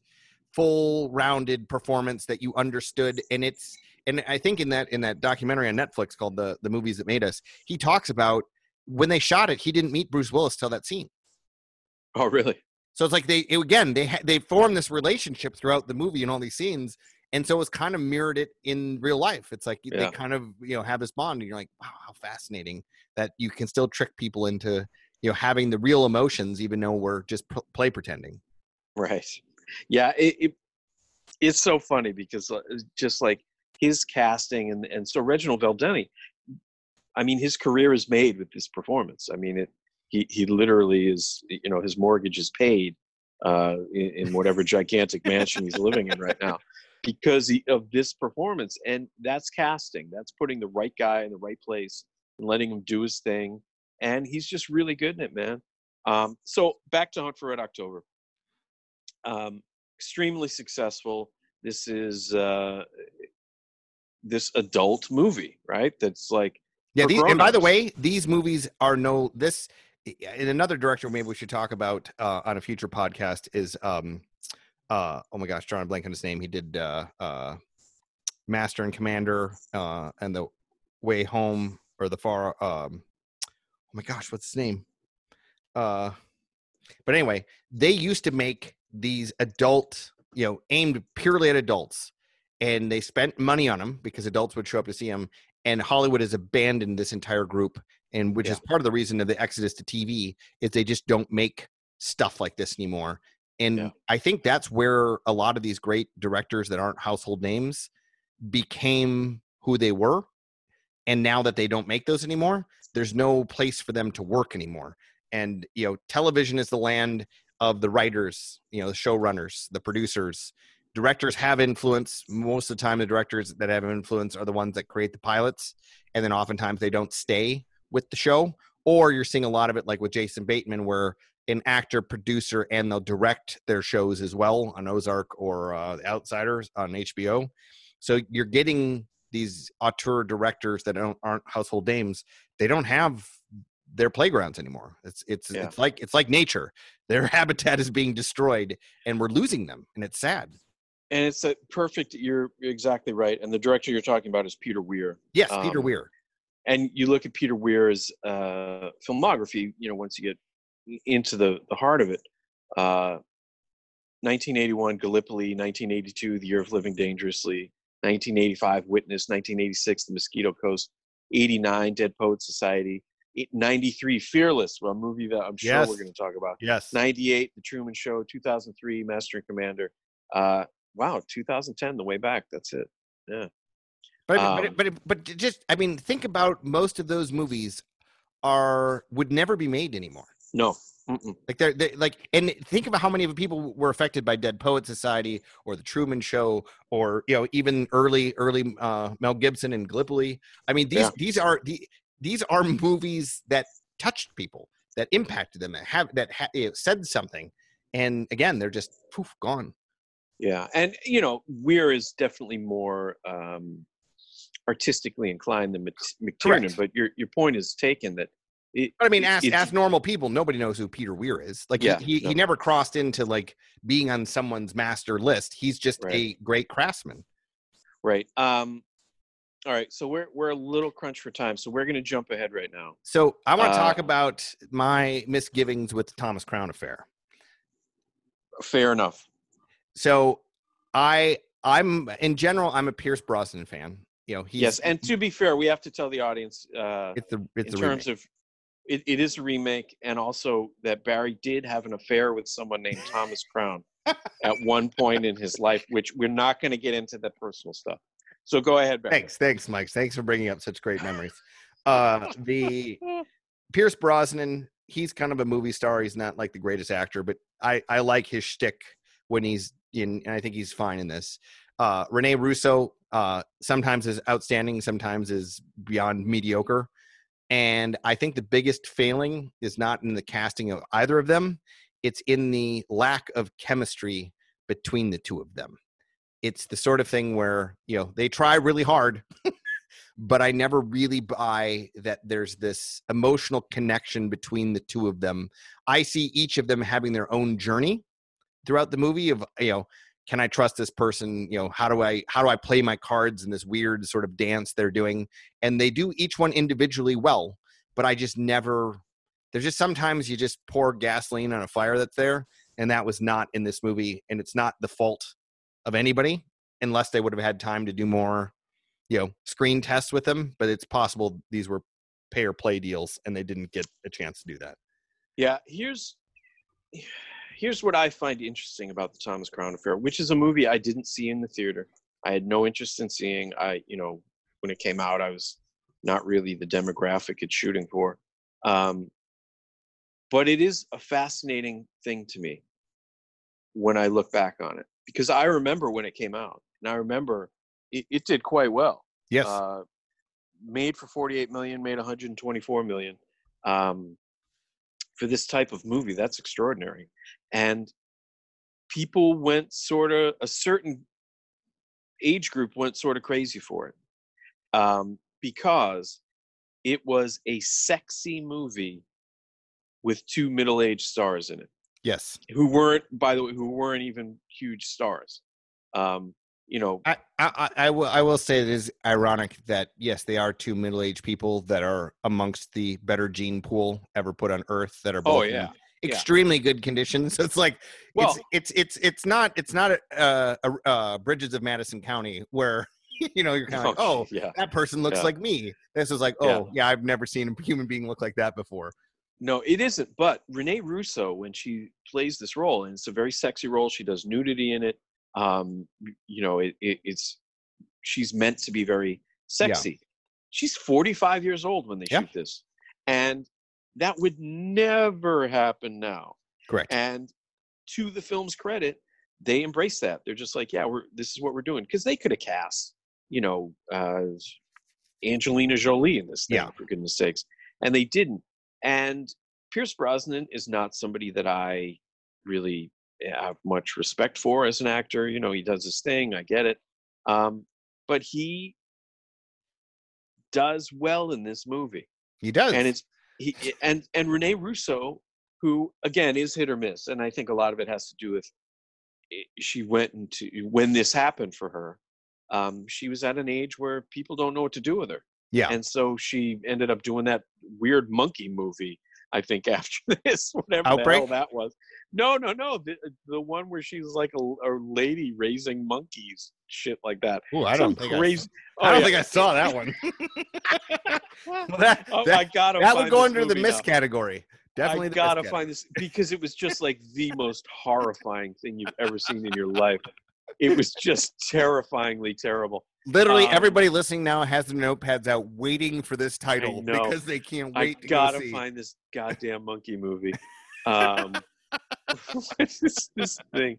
full rounded performance that you understood and it's and i think in that in that documentary on netflix called the the movies that made us he talks about when they shot it he didn't meet bruce willis till that scene Oh, really? So it's like they it- again they they form this relationship throughout the movie and all these scenes, and so it's kind of mirrored it in real life. It's like they kind of you know have this bond, and you're like, wow, how fascinating that you can still trick people into you know having the real emotions, even though we're just p- play pretending. Right. Yeah. It, it it's so funny because uh, just like his casting and and so Reginald Valdeni. I mean, his career is made with this performance. I mean, it. He he literally is. You know, his mortgage is paid uh, in, in whatever (laughs) gigantic mansion he's living in right now because he, of this performance, and that's casting. That's putting the right guy in the right place and letting him do his thing. And he's just really good in it, man. Um, so back to Hunt for Red October um, extremely successful. This is uh, this adult movie, right? That's like Yeah, these, and by the way, these movies are no this. In another director, maybe we should talk about uh, on a future podcast is um, uh, oh my gosh, john blank on his name. He did uh, uh, Master and Commander uh, and the Way Home or the Far. Um, oh my gosh, what's his name? Uh, but anyway, they used to make these adult, you know, aimed purely at adults, and they spent money on them because adults would show up to see them and Hollywood has abandoned this entire group, and which is part of the reason of the exodus to TV is they just don't make stuff like this anymore. And Yeah. I think that's where a lot of these great directors that aren't household names became who they were. And now that they don't make those anymore, there's no place for them to work anymore. And you know, television is the land of the writers, you know, the showrunners, the producers, directors have influence. Most of the time, the directors that have influence are the ones that create the pilots, and then oftentimes they don't stay with the show. Or you're seeing a lot of it, like with Jason Bateman, where an actor, producer, and they'll direct their shows as well on Ozark or uh, The Outsiders on HBO. So you're getting these auteur directors that don't, aren't household names. They don't have their playgrounds anymore. It's it's Yeah. it's like it's like nature. Their (laughs) habitat is being destroyed, and we're losing them, and it's sad. and it's a perfect. You're exactly right. And the director you're talking about is Peter Weir. Yes, Peter Um, Weir. And you look at Peter Weir's uh, filmography. You know, once you get into the the heart of it. Uh, 1981 Gallipoli, 1982 The Year of Living Dangerously, 1985 Witness, 1986 The Mosquito Coast, 89 Dead Poets Society, 93 Fearless, a movie that I'm sure Yes. we're going to talk about. Yes. 98 The Truman Show, 2003 Master and Commander. Uh, wow, 2010 The Way Back. That's it. But Um, but but but just I mean, think about most of those movies are would never be made anymore. No. Mm-mm. Like they're, they like, and think about how many of the people were affected by Dead Poet Society or The Truman Show or you know even early early uh, Mel Gibson and Gallipoli. I mean these Yeah. these are the these are movies that touched people that impacted them that have that ha- you know, said something. and again they're just poof gone Yeah, and you know, Weir is definitely more um, artistically inclined than Mc- McTiernan. But your your point is taken that. It, but i mean ask ask normal people nobody knows who peter weir is like Yeah, he, he, no. he never crossed into like being on someone's master list he's just Right. a great craftsman Right. Um, all right. So we're we're a little crunch for time, so we're going to jump ahead right now. so i want to talk Uh, about my misgivings with the thomas crown affair Fair enough. so i i'm in general i'm a pierce brosnan fan you know yes, and to be fair, we have to tell the audience uh, it's the it's in terms of it, it is a remake, and also that Barry did have an affair with someone named Thomas Crown (laughs) at one point in his life, which we're not going to get into the personal stuff. So go ahead, Barry. Thanks, thanks, Mike. Thanks for bringing up such great memories. Uh, the (laughs) Pierce Brosnan, he's kind of a movie star. He's not like the greatest actor, but I I like his shtick when he's in, and I think he's fine in this. Uh, Rene Russo uh, sometimes is outstanding, sometimes is beyond mediocre, and I think the biggest failing is not in the casting of either of them; it's in the lack of chemistry between the two of them. It's the sort of thing where you know they try really hard (laughs) but I never really buy that there's this emotional connection between the two of them. I see each of them having their own journey throughout the movie of you know can I trust this person? You know how do I how do I play my cards in this weird sort of dance they're doing? And they do each one individually well but I just never there's just sometimes you just pour gasoline on a fire that's there and that was not in this movie and it's not the fault of anybody unless they would have had time to do more you know screen tests with them but it's possible these were pay or play deals and they didn't get a chance to do that. Yeah, here's here's what I find interesting about the Thomas Crown Affair, which is a movie I didn't see in the theater. I had no interest in seeing. I, you know, when it came out, I was not really the demographic it's shooting for. Um, but it is a fascinating thing to me when I look back on it because I remember when it came out, and I remember it, it did quite well. yes Uh, made for 48 million, made 124 million. Um, for this type of movie, that's extraordinary. And people went sort of a certain age group went sort of crazy for it um, because it was a sexy movie with two middle-aged stars in it yes who weren't, by the way, who weren't even huge stars. Um, you know, I, I, I- will I will say it is ironic that yes they are two middle aged people that are amongst the better gene pool ever put on Earth that are both oh in yeah, yeah. extremely good conditions. (laughs) So it's like Well- it's it's it's it's not it's not uh, uh, uh, Bridges of Madison County where (laughs) you know you're kind of like oh yeah. that person looks Yeah. like me. This is like Yeah. oh yeah I've never seen a human being look like that before. No, it isn't. But Renee Russo, when she plays this role, and it's a very sexy role, she does nudity in it. Um, you know, it, it, it's she's meant to be very sexy. She's 45 years old when they Yeah. shoot this, and that would never happen now. Correct. And to the film's credit, they embrace that. They're just like, yeah, we're this is what we're doing because they could have cast, you know, uh, Angelina Jolie in this thing Yeah. for goodness sakes, and they didn't. And Pierce Brosnan is not somebody that I really have much respect for as an actor. You know, he does his thing. I get it, um, but he does well in this movie He does. and it's he and and Rene Russo, who again is hit or miss, and I think a lot of it has to do with she went into when this happened for her. Um, she was at an age where people don't know what to do with her, yeah. and so she ended up doing that weird monkey movie. I think (laughs) after this, whatever the hell that was. No, no, no. The the one where she's like a, a lady raising monkeys, shit like that. Ooh, I Some don't think crazy. I, I Oh, don't yeah. think I saw that one. well, (laughs) (laughs) that Oh, that, I gotta. that would go under the miss now. category. Definitely I gotta find this because it was just like the most horrifying thing you've ever seen in your life. It was just terrifyingly terrible. Literally, Um, everybody listening now has their notepads out, waiting for this title because they can't I wait to gotta go find this goddamn monkey movie. (laughs) Um, (laughs) what is this thing?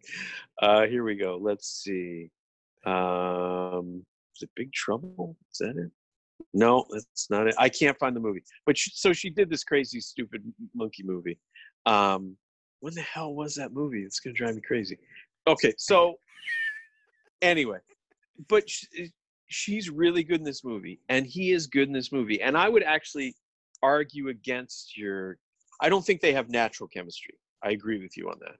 Uh, here we go. Let's see. Um, is it Big Trouble? Is that it? No, that's not it. I can't find the movie. But she, so she did this crazy, stupid monkey movie. Um, when the hell was that movie? It's gonna drive me crazy. Okay, so anyway, but sh- eh, she's really good in this movie, and he is good in this movie. And I would actually argue against your. I don't think they have natural chemistry. I agree with you on that,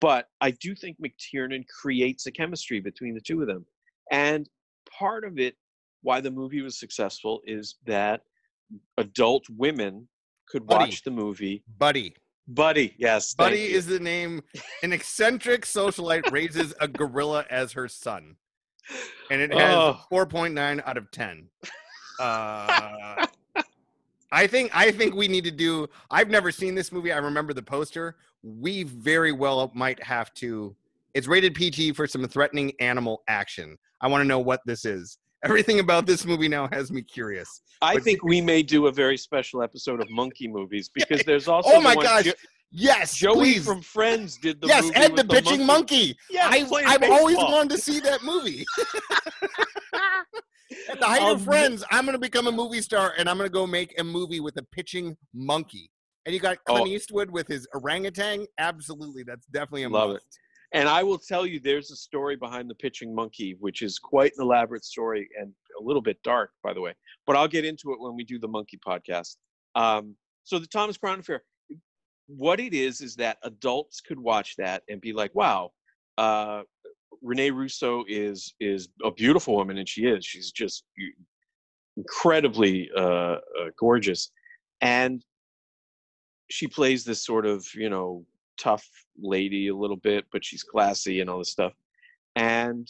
but I do think McTiernan creates a chemistry between the two of them, and part of it, why the movie was successful, is that adult women could Buddy. watch the movie. Buddy. Buddy, yes, Buddy is the name. An eccentric socialite (laughs) raises a gorilla as her son, and it has Oh. 4.9 out of 10. Uh, I think I think we need to do. I've never seen this movie. I remember the poster. We very well might have to. It's rated PG for some threatening animal action. I want to know what this is. Everything about this movie now has me curious. I But- think we may do a very special episode of monkey movies (laughs) because there's also Oh my gosh! Jo- Yes, Joey please. from Friends did the yes, movie Ed the with bitching monkey. Yeah, I, I've always wanted to (laughs) see that movie. (laughs) At the height Um, of Friends, I'm going to become a movie star and I'm going to go make a movie with a pitching monkey. And you got Clint Oh. Eastwood with his orangutan. Absolutely, that's definitely a Love it. And I will tell you, there's a story behind the pitching monkey, which is quite an elaborate story and a little bit dark, by the way. But I'll get into it when we do the monkey podcast. Um, so the Thomas Crown Affair, what it is is that adults could watch that and be like, "Wow, uh, Renee Russo is is a beautiful woman, and she is. She's just incredibly uh, uh, gorgeous." And she plays this sort of you know tough lady a little bit but she's classy and all this stuff. And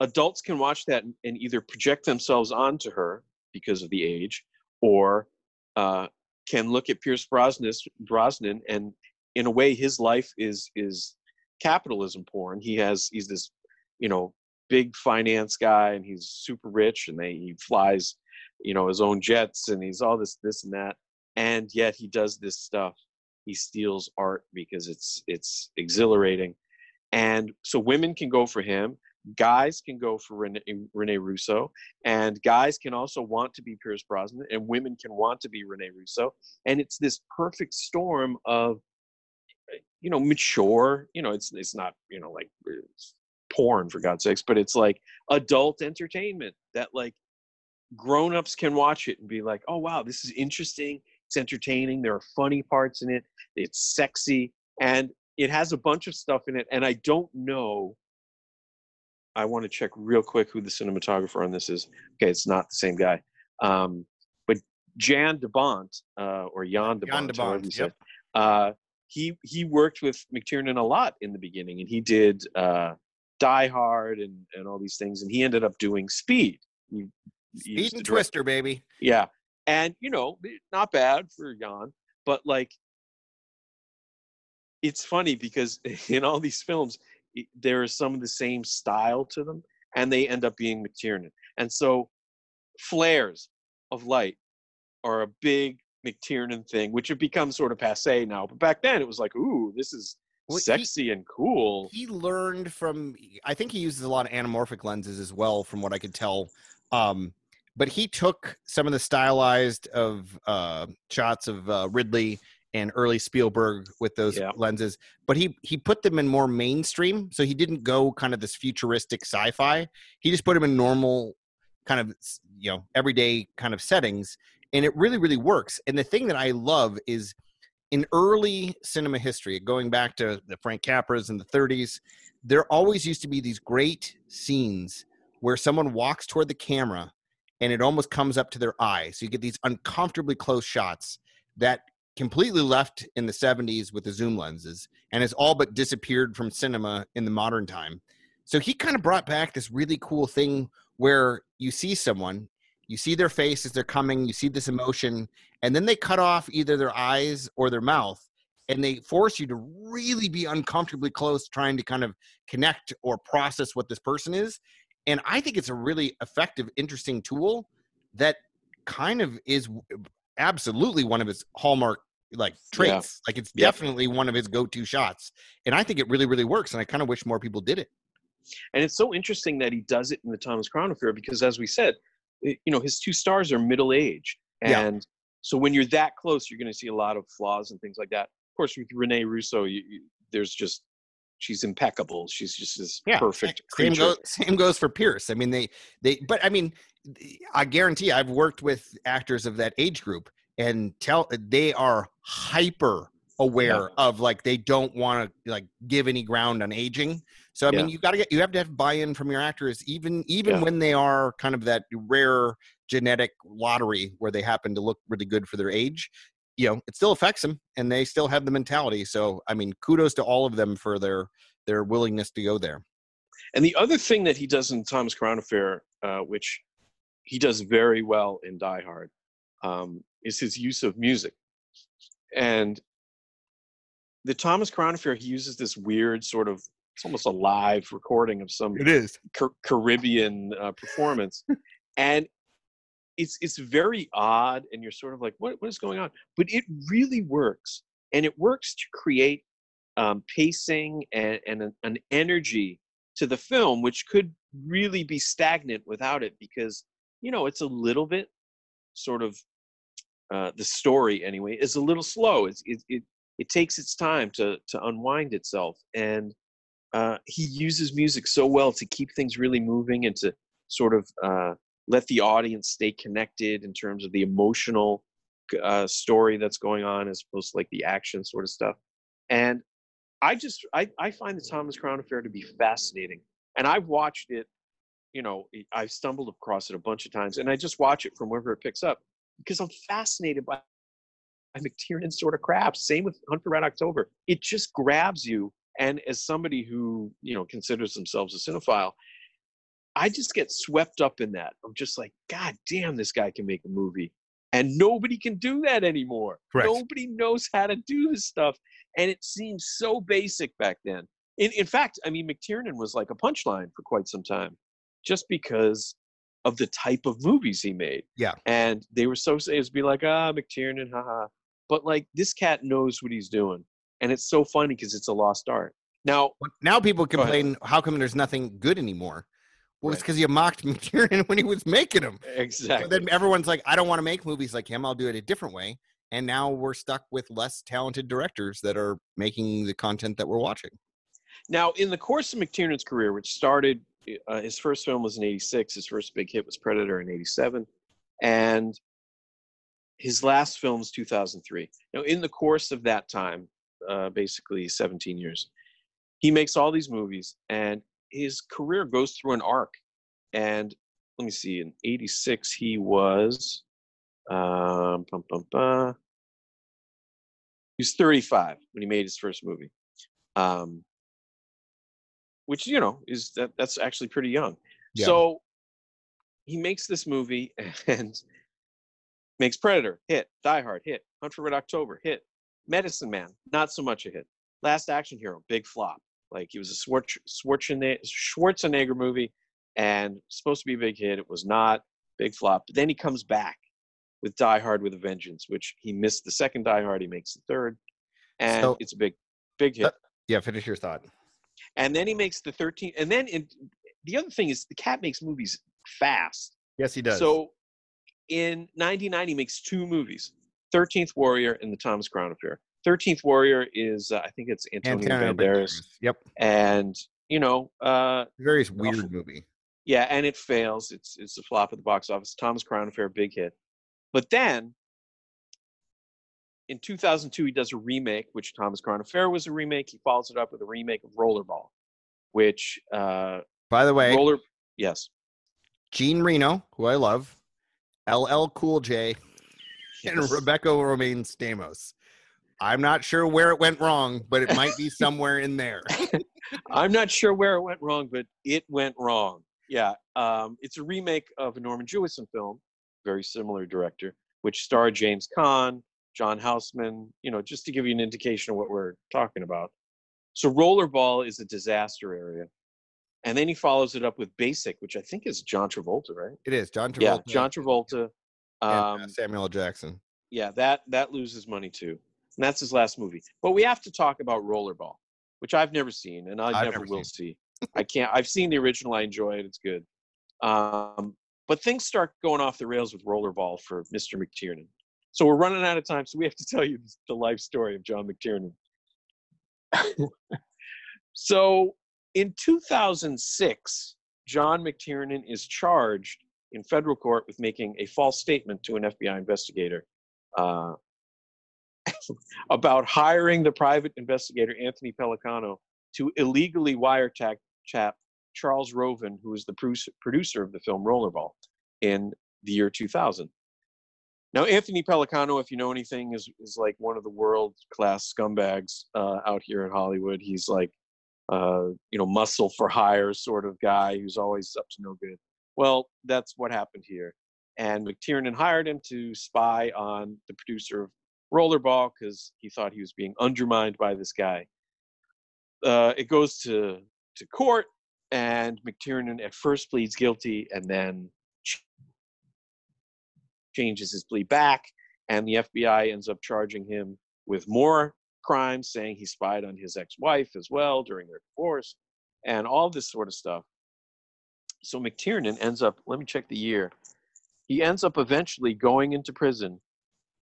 adults can watch that and- either project themselves onto her because of the age or uh, can look at pierce brosnan, brosnan and in a way his life is is capitalism porn. He has he's this you know big finance guy and he's super rich and they he flies you know his own jets and he's all this this and that. And yet he does this stuff he steals art because it's it's exhilarating. And so women can go for him guys can go for rene, rene russo and guys can also want to be pierce brosnan and women can want to be rene russo. And it's this perfect storm of you know mature you know it's it's not you know like porn for god's sakes but it's like adult entertainment that like grown-ups can watch it and be like oh wow this is interesting it's entertaining there are funny parts in it it's sexy and it has a bunch of stuff in it and i don't know i want to check real quick who the cinematographer on this is okay it's not the same guy um, but jan debont uh, or jan debont, Jan de however Bont, you say yep. uh, he he worked with mctiernan a lot in the beginning and he did uh, die hard and and all these things and he ended up doing speed he Speed and Twister, baby. yeah. And, you know, not bad for Jan, but like, it's funny because (laughs) in all these films, there is some of the same style to them, and they end up being McTiernan. And so, flares of light are a big McTiernan thing, which have become sort of passe now. But back then, it was like, ooh, this is Well, he- sexy and cool. He learned from. I think he uses a lot of anamorphic lenses as well, from what I could tell. Um, but he took some of the stylized of uh, shots of uh, Ridley and early Spielberg with those Yeah. lenses, but he he put them in more mainstream. So he didn't go kind of this futuristic sci-fi. He just put them in normal, kind of you know everyday kind of settings, and it really really works. And the thing that I love is in early cinema history, going back to the Frank Capras in the 30s, there always used to be these great scenes where someone walks toward the camera and it almost comes up to their eye. So you get these uncomfortably close shots that completely left in the 70s with the zoom lenses and has all but disappeared from cinema in the modern time. So he kind of brought back this really cool thing where you see someone, you see their face as they're coming, you see this emotion, and then they cut off either their eyes or their mouth and they force you to really be uncomfortably close trying to kind of connect or process what this person is and i think it's a really effective interesting tool that kind of is absolutely one of his hallmark like traits like it's Yep. definitely one of his go-to shots and i think it really really works and i kind of wish more people did it And it's so interesting that he does it in the Thomas Crown Affair because, as we said, i- you know, his two stars are middle age. Yeah. And so when you're that close, you're going to see a lot of flaws and things like that. Of course, with Renee Russo, you, you, there's just she's impeccable. She's just this Yeah, perfect Same creature. goes, same goes for Pierce. I mean, they they, but I mean, I guarantee I've worked with actors of that age group, and tell they are hyper aware of like they don't want to like give any ground on aging. So I mean, Yeah. you got to get you have to have buy-in from your actors, even even Yeah. when they are kind of that rare genetic lottery where they happen to look really good for their age. You know, it still affects them, and they still have the mentality. So I mean, kudos to all of them for their their willingness to go there. And the other thing that he does in Thomas Crown Affair, uh, which he does very well in Die Hard, um, is his use of music. And the Thomas Crown Affair, he uses this weird sort of, it's almost a live recording of some it is Car- Caribbean uh, performance, (laughs) and it's it's very odd, and you're sort of like, what what is going on? But it really works, and it works to create um, pacing and, and an, an energy to the film, which could really be stagnant without it, because you know it's a little bit sort of uh, the story anyway is a little slow. It's, it it it takes its time to to unwind itself, and uh, he uses music so well to keep things really moving and to sort of uh, let the audience stay connected in terms of the emotional uh, story that's going on as opposed to like the action sort of stuff. And I just I, I find the Thomas Crown Affair to be fascinating, and I've watched it. You know, I've stumbled across it a bunch of times, and I just watch it from wherever it picks up because I'm fascinated by by McTiernan sort of crap. Same with Hunt for Red October. It just grabs you. And as somebody who, you know, considers themselves a cinephile, I just get swept up in that. I'm just like, God damn, this guy can make a movie. And nobody can do that anymore. Correct. Nobody knows how to do this stuff. And it seems so basic back then. In, in fact, I mean, McTiernan was like a punchline for quite some time just because of the type of movies he made. Yeah. And they were so it was be like, ah, McTiernan, haha. But like this cat knows what he's doing. And it's so funny because it's a lost art. Now, Now people complain, how come there's nothing good anymore? Well, it's because you mocked (laughs) McTiernan when he was making them. exactly. So then everyone's like, I don't want to make movies like him. I'll do it a different way. And now we're stuck with less talented directors that are making the content that we're watching. Now, in the course of McTiernan's career, which started, uh, his first film was in '86. His first big hit was Predator in '87, and his last film was 2003. Now, in the course of that time, uh, basically 17 years, he makes all these movies, and his career goes through an arc. And let me see, in '86 he was, um, bum, bum, bum, he was 35 when he made his first movie. Um, which you know is that that's actually pretty young. Yeah. So he makes this movie (laughs) and makes Predator hit, Die Hard hit, Hunt for Red October hit, Medicine Man not so much a hit, Last Action Hero big flop. Like he was a Schwarz- Schwarzenegger, Schwarzenegger movie and supposed to be a big hit. It was not big flop. But then he comes back with Die Hard with a Vengeance, which he missed the second Die Hard. He makes the third, and So- it's a big, big hit. Uh, Yeah, finish your thought. And then he makes the 13. And then in, the other thing is the cat makes movies fast. Yes, he does. So in 1990, he makes two movies 13th Warrior and the Thomas Crown Affair. 13th Warrior is, uh, I think it's Antonio, Antonio Banderas. Yep. And, you know, uh, Very weird Awful. movie. yeah, and it fails. It's it's a flop at the box office. Thomas Crown Affair, big hit. But then in 2002, he does a remake, which Thomas Crown Affair was a remake. He follows it up with a remake of Rollerball, which uh, By the way, Roller, yes, Jean Reno, who I love, LL Cool J, and Rebecca Romijn Stamos. I'm not sure where it went wrong, but it might be (laughs) somewhere in there. I'm not sure where it went wrong, but it went wrong. Yeah, um, it's a remake of a Norman Jewison film, very similar director, which starred James Caan, John Houseman. You know, just to give you an indication of what we're talking about. So Rollerball is a disaster area, and then he follows it up with Basic, which I think is John Travolta, right? It is John Travolta. Yeah, John Travolta. and, Um, uh, Samuel L. Jackson. yeah, that that loses money too, and that's his last movie. But we have to talk about Rollerball, which I've never seen, and I I've never never will see. I can't. I've seen the original. I enjoy it. It's good. Um, but things start going off the rails with Rollerball for Mr. McTiernan. So we're running out of time, so we have to tell you (laughs) the life story of John McTiernan. (laughs) so in 2006, John McTiernan is charged in federal court with making a false statement to an FBI investigator uh, (laughs) about hiring the private investigator Anthony Pellicano to illegally wiretap chap Charles Roven, who was the producer of the film Rollerball in the year 2000. Now, Anthony Pellicano, if you know anything, is, is like one of the world class scumbags uh, out here in Hollywood. He's like, uh, you know, muscle for hire sort of guy who's always up to no good. Well, that's what happened here. And McTiernan hired him to spy on the producer of Rollerball because he thought he was being undermined by this guy. Uh, it goes to, to court, and McTiernan at first pleads guilty and then changes his plea back. And the FBI ends up charging him with more crimes, saying he spied on his ex wife as well during their divorce, and all this sort of stuff. So McTiernan ends up, let me check the year. He ends up eventually going into prison,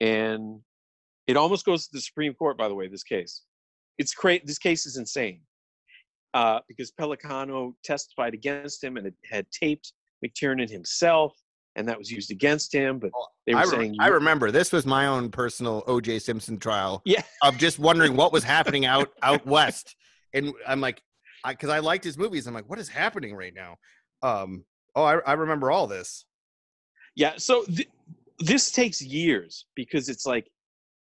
and it almost goes to the Supreme Court, by the way, this case. It's crazy. This case is insane uh, because Pellicano testified against him and it had taped McTiernan himself, and that was used against him. But they were I saying, I remember this was my own personal O.J. Simpson trial. Yeah, of just wondering what was happening (laughs) out out west, and I'm like, because I, I liked his movies. I'm like, what is happening right now? Um, oh, I, I remember all this. Yeah, so th- this takes years because it's like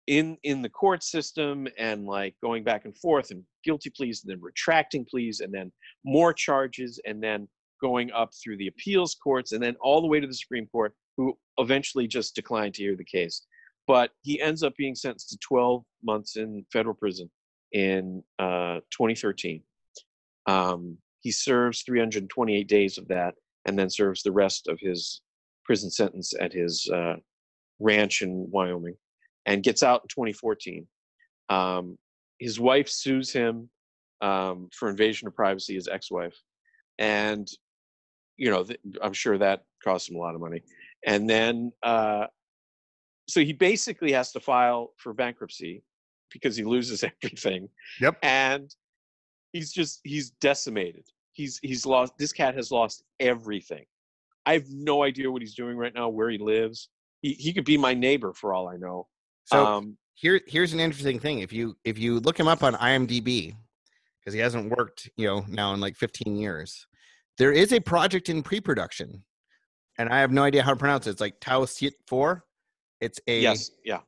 in in the court system and like going back and forth and guilty pleas and then retracting pleas and then more charges and then going up through the appeals courts and then all the way to the Supreme Court, who eventually just declined to hear the case. But he ends up being sentenced to 12 months in federal prison in uh, 2013. Um, he serves 328 days of that and then serves the rest of his prison sentence at his uh, ranch in Wyoming and gets out in 2014. Um, his wife sues him um, for invasion of privacy, his ex-wife, and you know th- I'm sure that cost him a lot of money. And then, uh, so he basically has to file for bankruptcy because he loses (laughs) everything. Yep. And he's just he's decimated. He's he's lost. This cat has lost everything. I have no idea what he's doing right now, where he lives. He he could be my neighbor for all I know. So um, here here's an interesting thing. If you if you look him up on IMDb, because he hasn't worked, you know, now in like 15 years, there is a project in pre-production, and I have no idea how to pronounce it. It's like Tau Sit Four. It's a yes, yeah,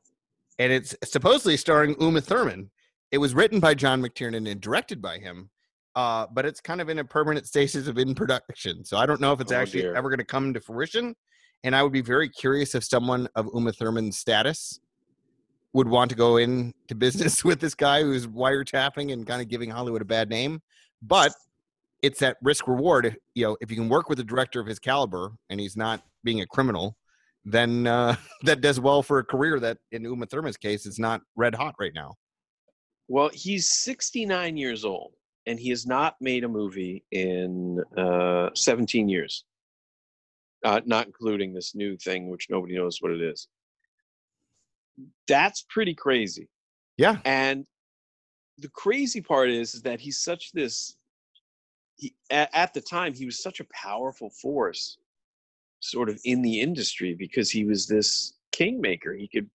and it's supposedly starring Uma Thurman. It was written by John McTiernan and directed by him, uh, but it's kind of in a permanent stasis of in production. So I don't know if it's oh, actually dear. ever going to come to fruition. And I would be very curious if someone of Uma Thurman's status would want to go into business (laughs) with this guy who's wiretapping and kind of giving Hollywood a bad name. But it's that risk reward. You know, if you can work with a director of his caliber and he's not being a criminal, then uh, (laughs) that does well for a career that, in Uma Thurman's case, is not red hot right now. Well, he's 69 years old, and he has not made a movie in uh, 17 years, uh, not including this new thing, which nobody knows what it is that's pretty crazy. Yeah. And the crazy part is, is that he's such this he, at, at the time he was such a powerful force sort of in the industry because he was this kingmaker. He could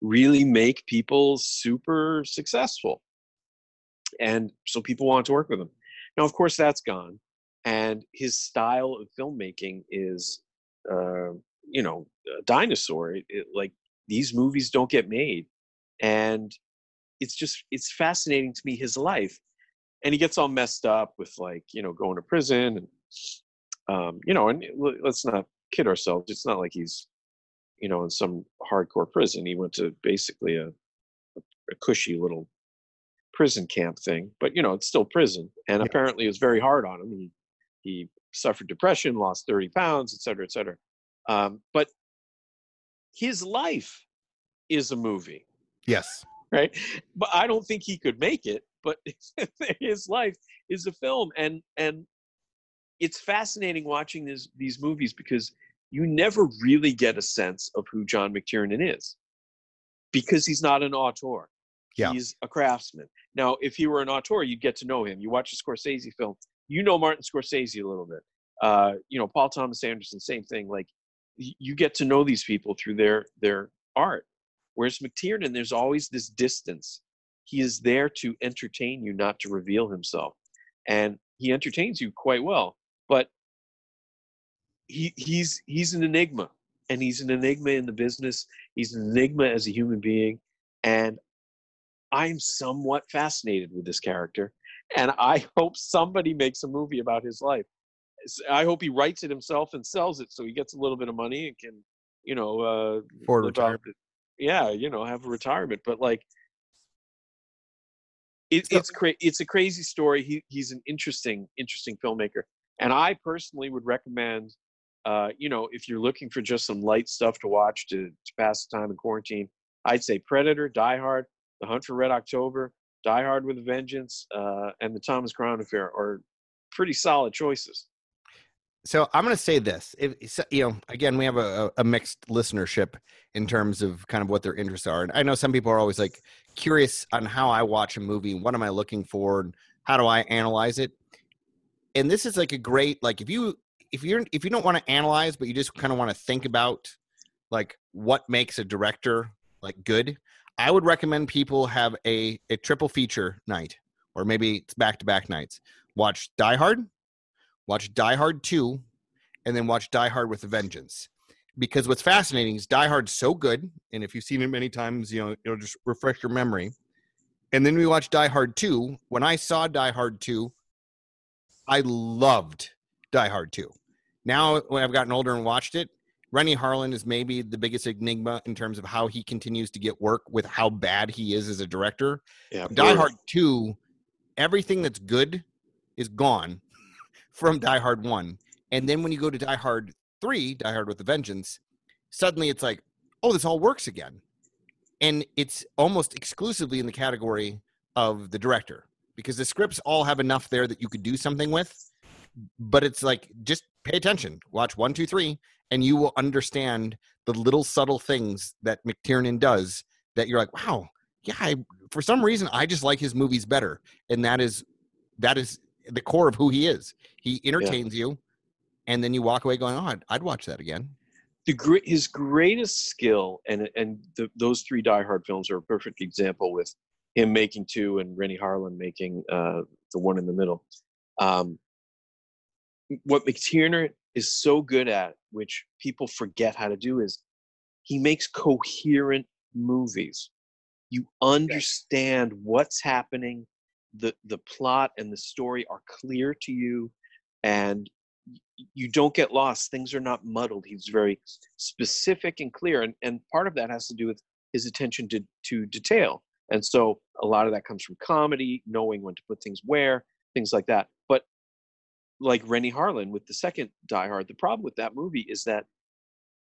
really make people super successful. And so people wanted to work with him. Now, of course, that's gone. And his style of filmmaking is, uh, you know, a dinosaur. It, it, like these movies don't get made and it's just it's fascinating to me his life and he gets all messed up with like you know going to prison and um, you know and let's not kid ourselves it's not like he's you know in some hardcore prison he went to basically a, a cushy little prison camp thing but you know it's still prison and yeah. apparently it was very hard on him he he suffered depression lost 30 pounds et cetera et cetera um, but his life is a movie. Yes. Right. But I don't think he could make it, but (laughs) his life is a film. And and it's fascinating watching this, these movies because you never really get a sense of who John McTiernan is. because he's not an auteur. Yeah. He's a craftsman. Now, if he were an auteur, you'd get to know him. You watch a Scorsese film, you know Martin Scorsese a little bit. Uh, you know, Paul Thomas Anderson, same thing. Like you get to know these people through their their art. Whereas McTiernan, there's always this distance. He is there to entertain you, not to reveal himself. And he entertains you quite well. But he he's he's an enigma. And he's an enigma in the business. He's an enigma as a human being. And I'm somewhat fascinated with this character. And I (laughs) hope somebody makes a movie about his life. I hope he writes it himself and sells it so he gets a little bit of money and can, you know, uh, For live out- yeah, you know, have a retirement. But like, it, So- it's cra- it's a crazy story. He he's an interesting interesting filmmaker, and I personally would recommend, uh, you know, if you're looking for just some light stuff to watch to to pass the time in quarantine, I'd say Predator, Die Hard, The Hunt for Red October, Die Hard with a Vengeance, uh, and The Thomas Crown Affair are pretty solid choices. So I'm going to say this. If you know, again, we have a, a mixed listenership in terms of kind of what their interests are, and I know some people are always like curious on how I watch a movie. What am I looking for? And how do I analyze it? And this is like a great like if you if you're if you don't want to analyze, but you just kind of want to think about like what makes a director like good. I would recommend people have a a triple feature night, or maybe it's back to back nights. Watch Die Hard, watch Die Hard 2, and then watch Die Hard with a Vengeance. Because what's fascinating is Die Hard's so good, and if you've seen it many times, you know, it'll just refresh your memory. And then we watch Die Hard 2. When I saw Die Hard 2, I loved Die Hard 2. Now, when I've gotten older and watched it, Renny Harlin is maybe the biggest enigma in terms of how he continues to get work with how bad he is as a director. Yeah, Die Hard 2, everything that's good is gone from Die Hard 1. And then when you go to Die Hard 3, Die Hard with a Vengeance, suddenly it's like, oh, this all works again. And it's almost exclusively in the category of the director because the scripts all have enough there that you could do something with. But it's like, just pay attention, watch one, two, three, and you will understand the little subtle things that McTiernan does that you're like, wow, yeah, I, for some reason I just like his movies better, and that is that is the core of who he is. He entertains you, and then you walk away going, "Oh, I'd, I'd watch that again." the great his greatest skill and and the, those three Die Hard films are a perfect example with him making two and Renny Harlin making uh, the one in the middle. Um, what McTiernan is so good at, which people forget how to do, is he makes coherent movies. You understand what's happening. The The plot and the story are clear to you, and you don't get lost. Things are not muddled. He's very specific and clear, and and part of that has to do with his attention to to detail. And so a lot of that comes from comedy, knowing when to put things where, things like that. But like Renny Harlin with the second Die Hard, the problem with that movie is that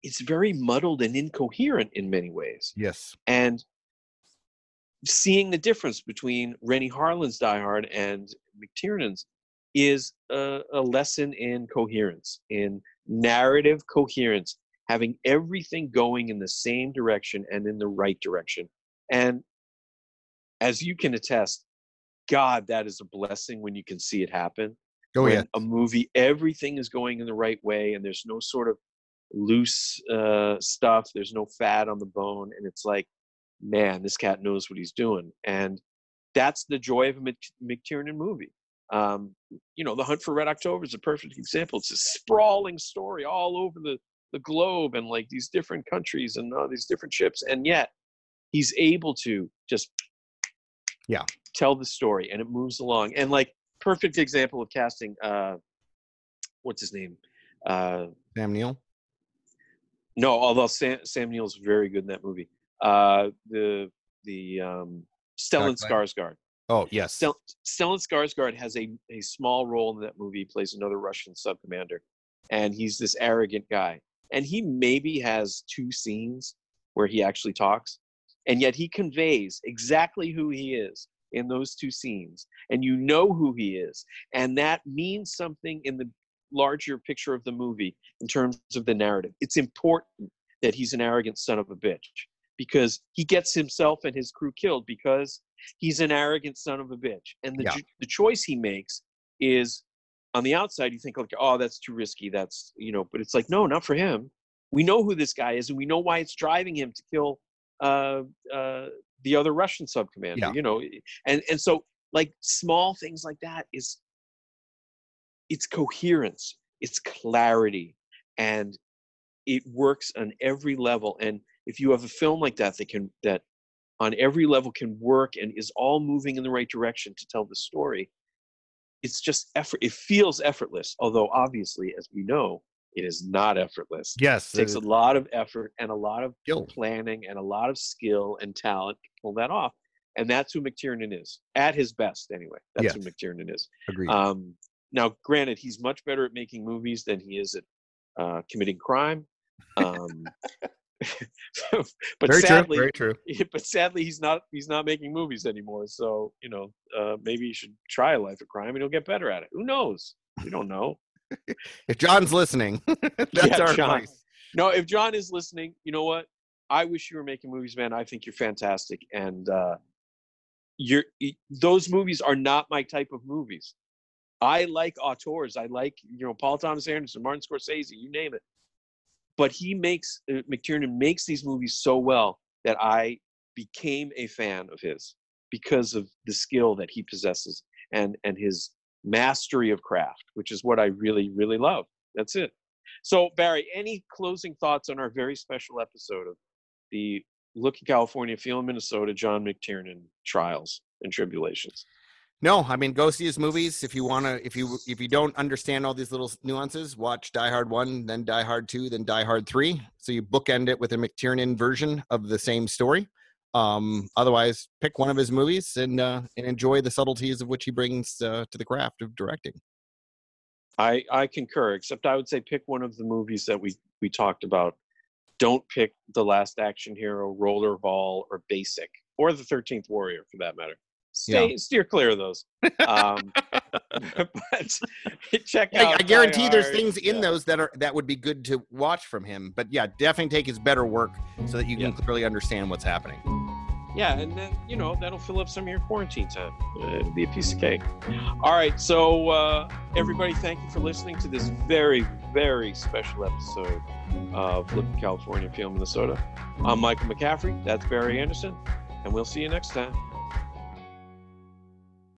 it's very muddled and incoherent in many ways. Yes. And seeing the difference between Renny Harlin's Die Hard and McTiernan's is a, a lesson in coherence, in narrative coherence, having everything going in the same direction and in the right direction. And as you can attest, God, that is a blessing when you can see it happen Oh when yeah. a movie everything is going in the right way and there's no sort of loose uh, stuff there's no fat on the bone and it's like man this cat knows what he's doing. And that's the joy of a mctiernan movie. Um, you know the hunt for red october is a perfect example. It's a sprawling story all over the, the globe and like these different countries and all these different ships. And yet he's able to just Yeah. tell the story and it moves along. And like perfect example of casting uh what's his name? Uh Sam Neill. no although sam, sam neill's very good in that movie uh the the um stellan skarsgård. Oh yes. Stel- stellan skarsgård has a a small role in that movie he plays another russian sub commander and he's this arrogant guy and he maybe has two scenes where he actually talks and yet he conveys exactly who he is in those two scenes and you know who he is and that means something in the larger picture of the movie in terms of the narrative. It's important that he's an arrogant son of a bitch because he gets himself and his crew killed because he's an arrogant son of a bitch. And the Yeah. ju- the choice he makes is on the outside you think like, oh, that's too risky. That's you know, but it's like, no, not for him. We know who this guy is, and we know why it's driving him to kill uh, uh, the other Russian sub commander. Yeah. You know, and and so like small things like that is it's coherence, it's clarity, and it works on every level. And if you have a film like that that can that on every level can work and is all moving in the right direction to tell the story, it's just effort. It feels effortless, although obviously, as we know, it is not effortless. Yes, It takes a lot of effort and a lot of skill. planning and a lot of skill and talent to pull that off. And that's who McTiernan is at his best, anyway. That's who McTiernan is. Agreed. Um, now, granted, he's much better at making movies than he is at uh, committing crime. Um, (laughs) (laughs) but very sadly, true. Very true. (laughs) but sadly, he's not he's not making movies anymore. So you know, uh, maybe he should try a life of crime and he'll get better at it. Who knows? We don't know. (laughs) If John's listening, that's Yeah, our John. advice. No, if John is listening, you know what? I wish you were making movies, man. I think you're fantastic, and uh, you're those movies are not my type of movies. I like auteurs. I like you know Paul Thomas Anderson, Martin Scorsese, you name it. But he makes uh, McTiernan makes these movies so well that I became a fan of his because of the skill that he possesses and and his mastery of craft, which is what I really really love. That's it. So, Barry, any closing thoughts on our very special episode of the Looking California, Feeling Minnesota, John McTiernan trials and tribulations? No, I mean, go see his movies if you want to. If you if you don't understand all these little nuances, watch Die Hard one, then Die Hard two, then Die Hard three. So you bookend it with a McTiernan version of the same story. Um, otherwise, pick one of his movies and uh, and enjoy the subtleties of which he brings uh, to the craft of directing. I, I concur, except I would say pick one of the movies that we, we talked about. Don't pick The Last Action Hero, Rollerball, or Basic, or The 13th Warrior for that matter. Stay, Steer clear of those. Um, (laughs) but (laughs) check I, out. I guarantee there's things in yeah. those that are that would be good to watch from him. But yeah, definitely take his better work so that you can Yeah. clearly understand what's happening. Yeah, and then you know that'll fill up some of your quarantine time. It'll be a piece of cake. All right, so uh, everybody, thank you for listening to this very, very special episode of at California, Feel Minnesota. I'm Michael McCaffrey. That's Barry Anderson, and we'll see you next time.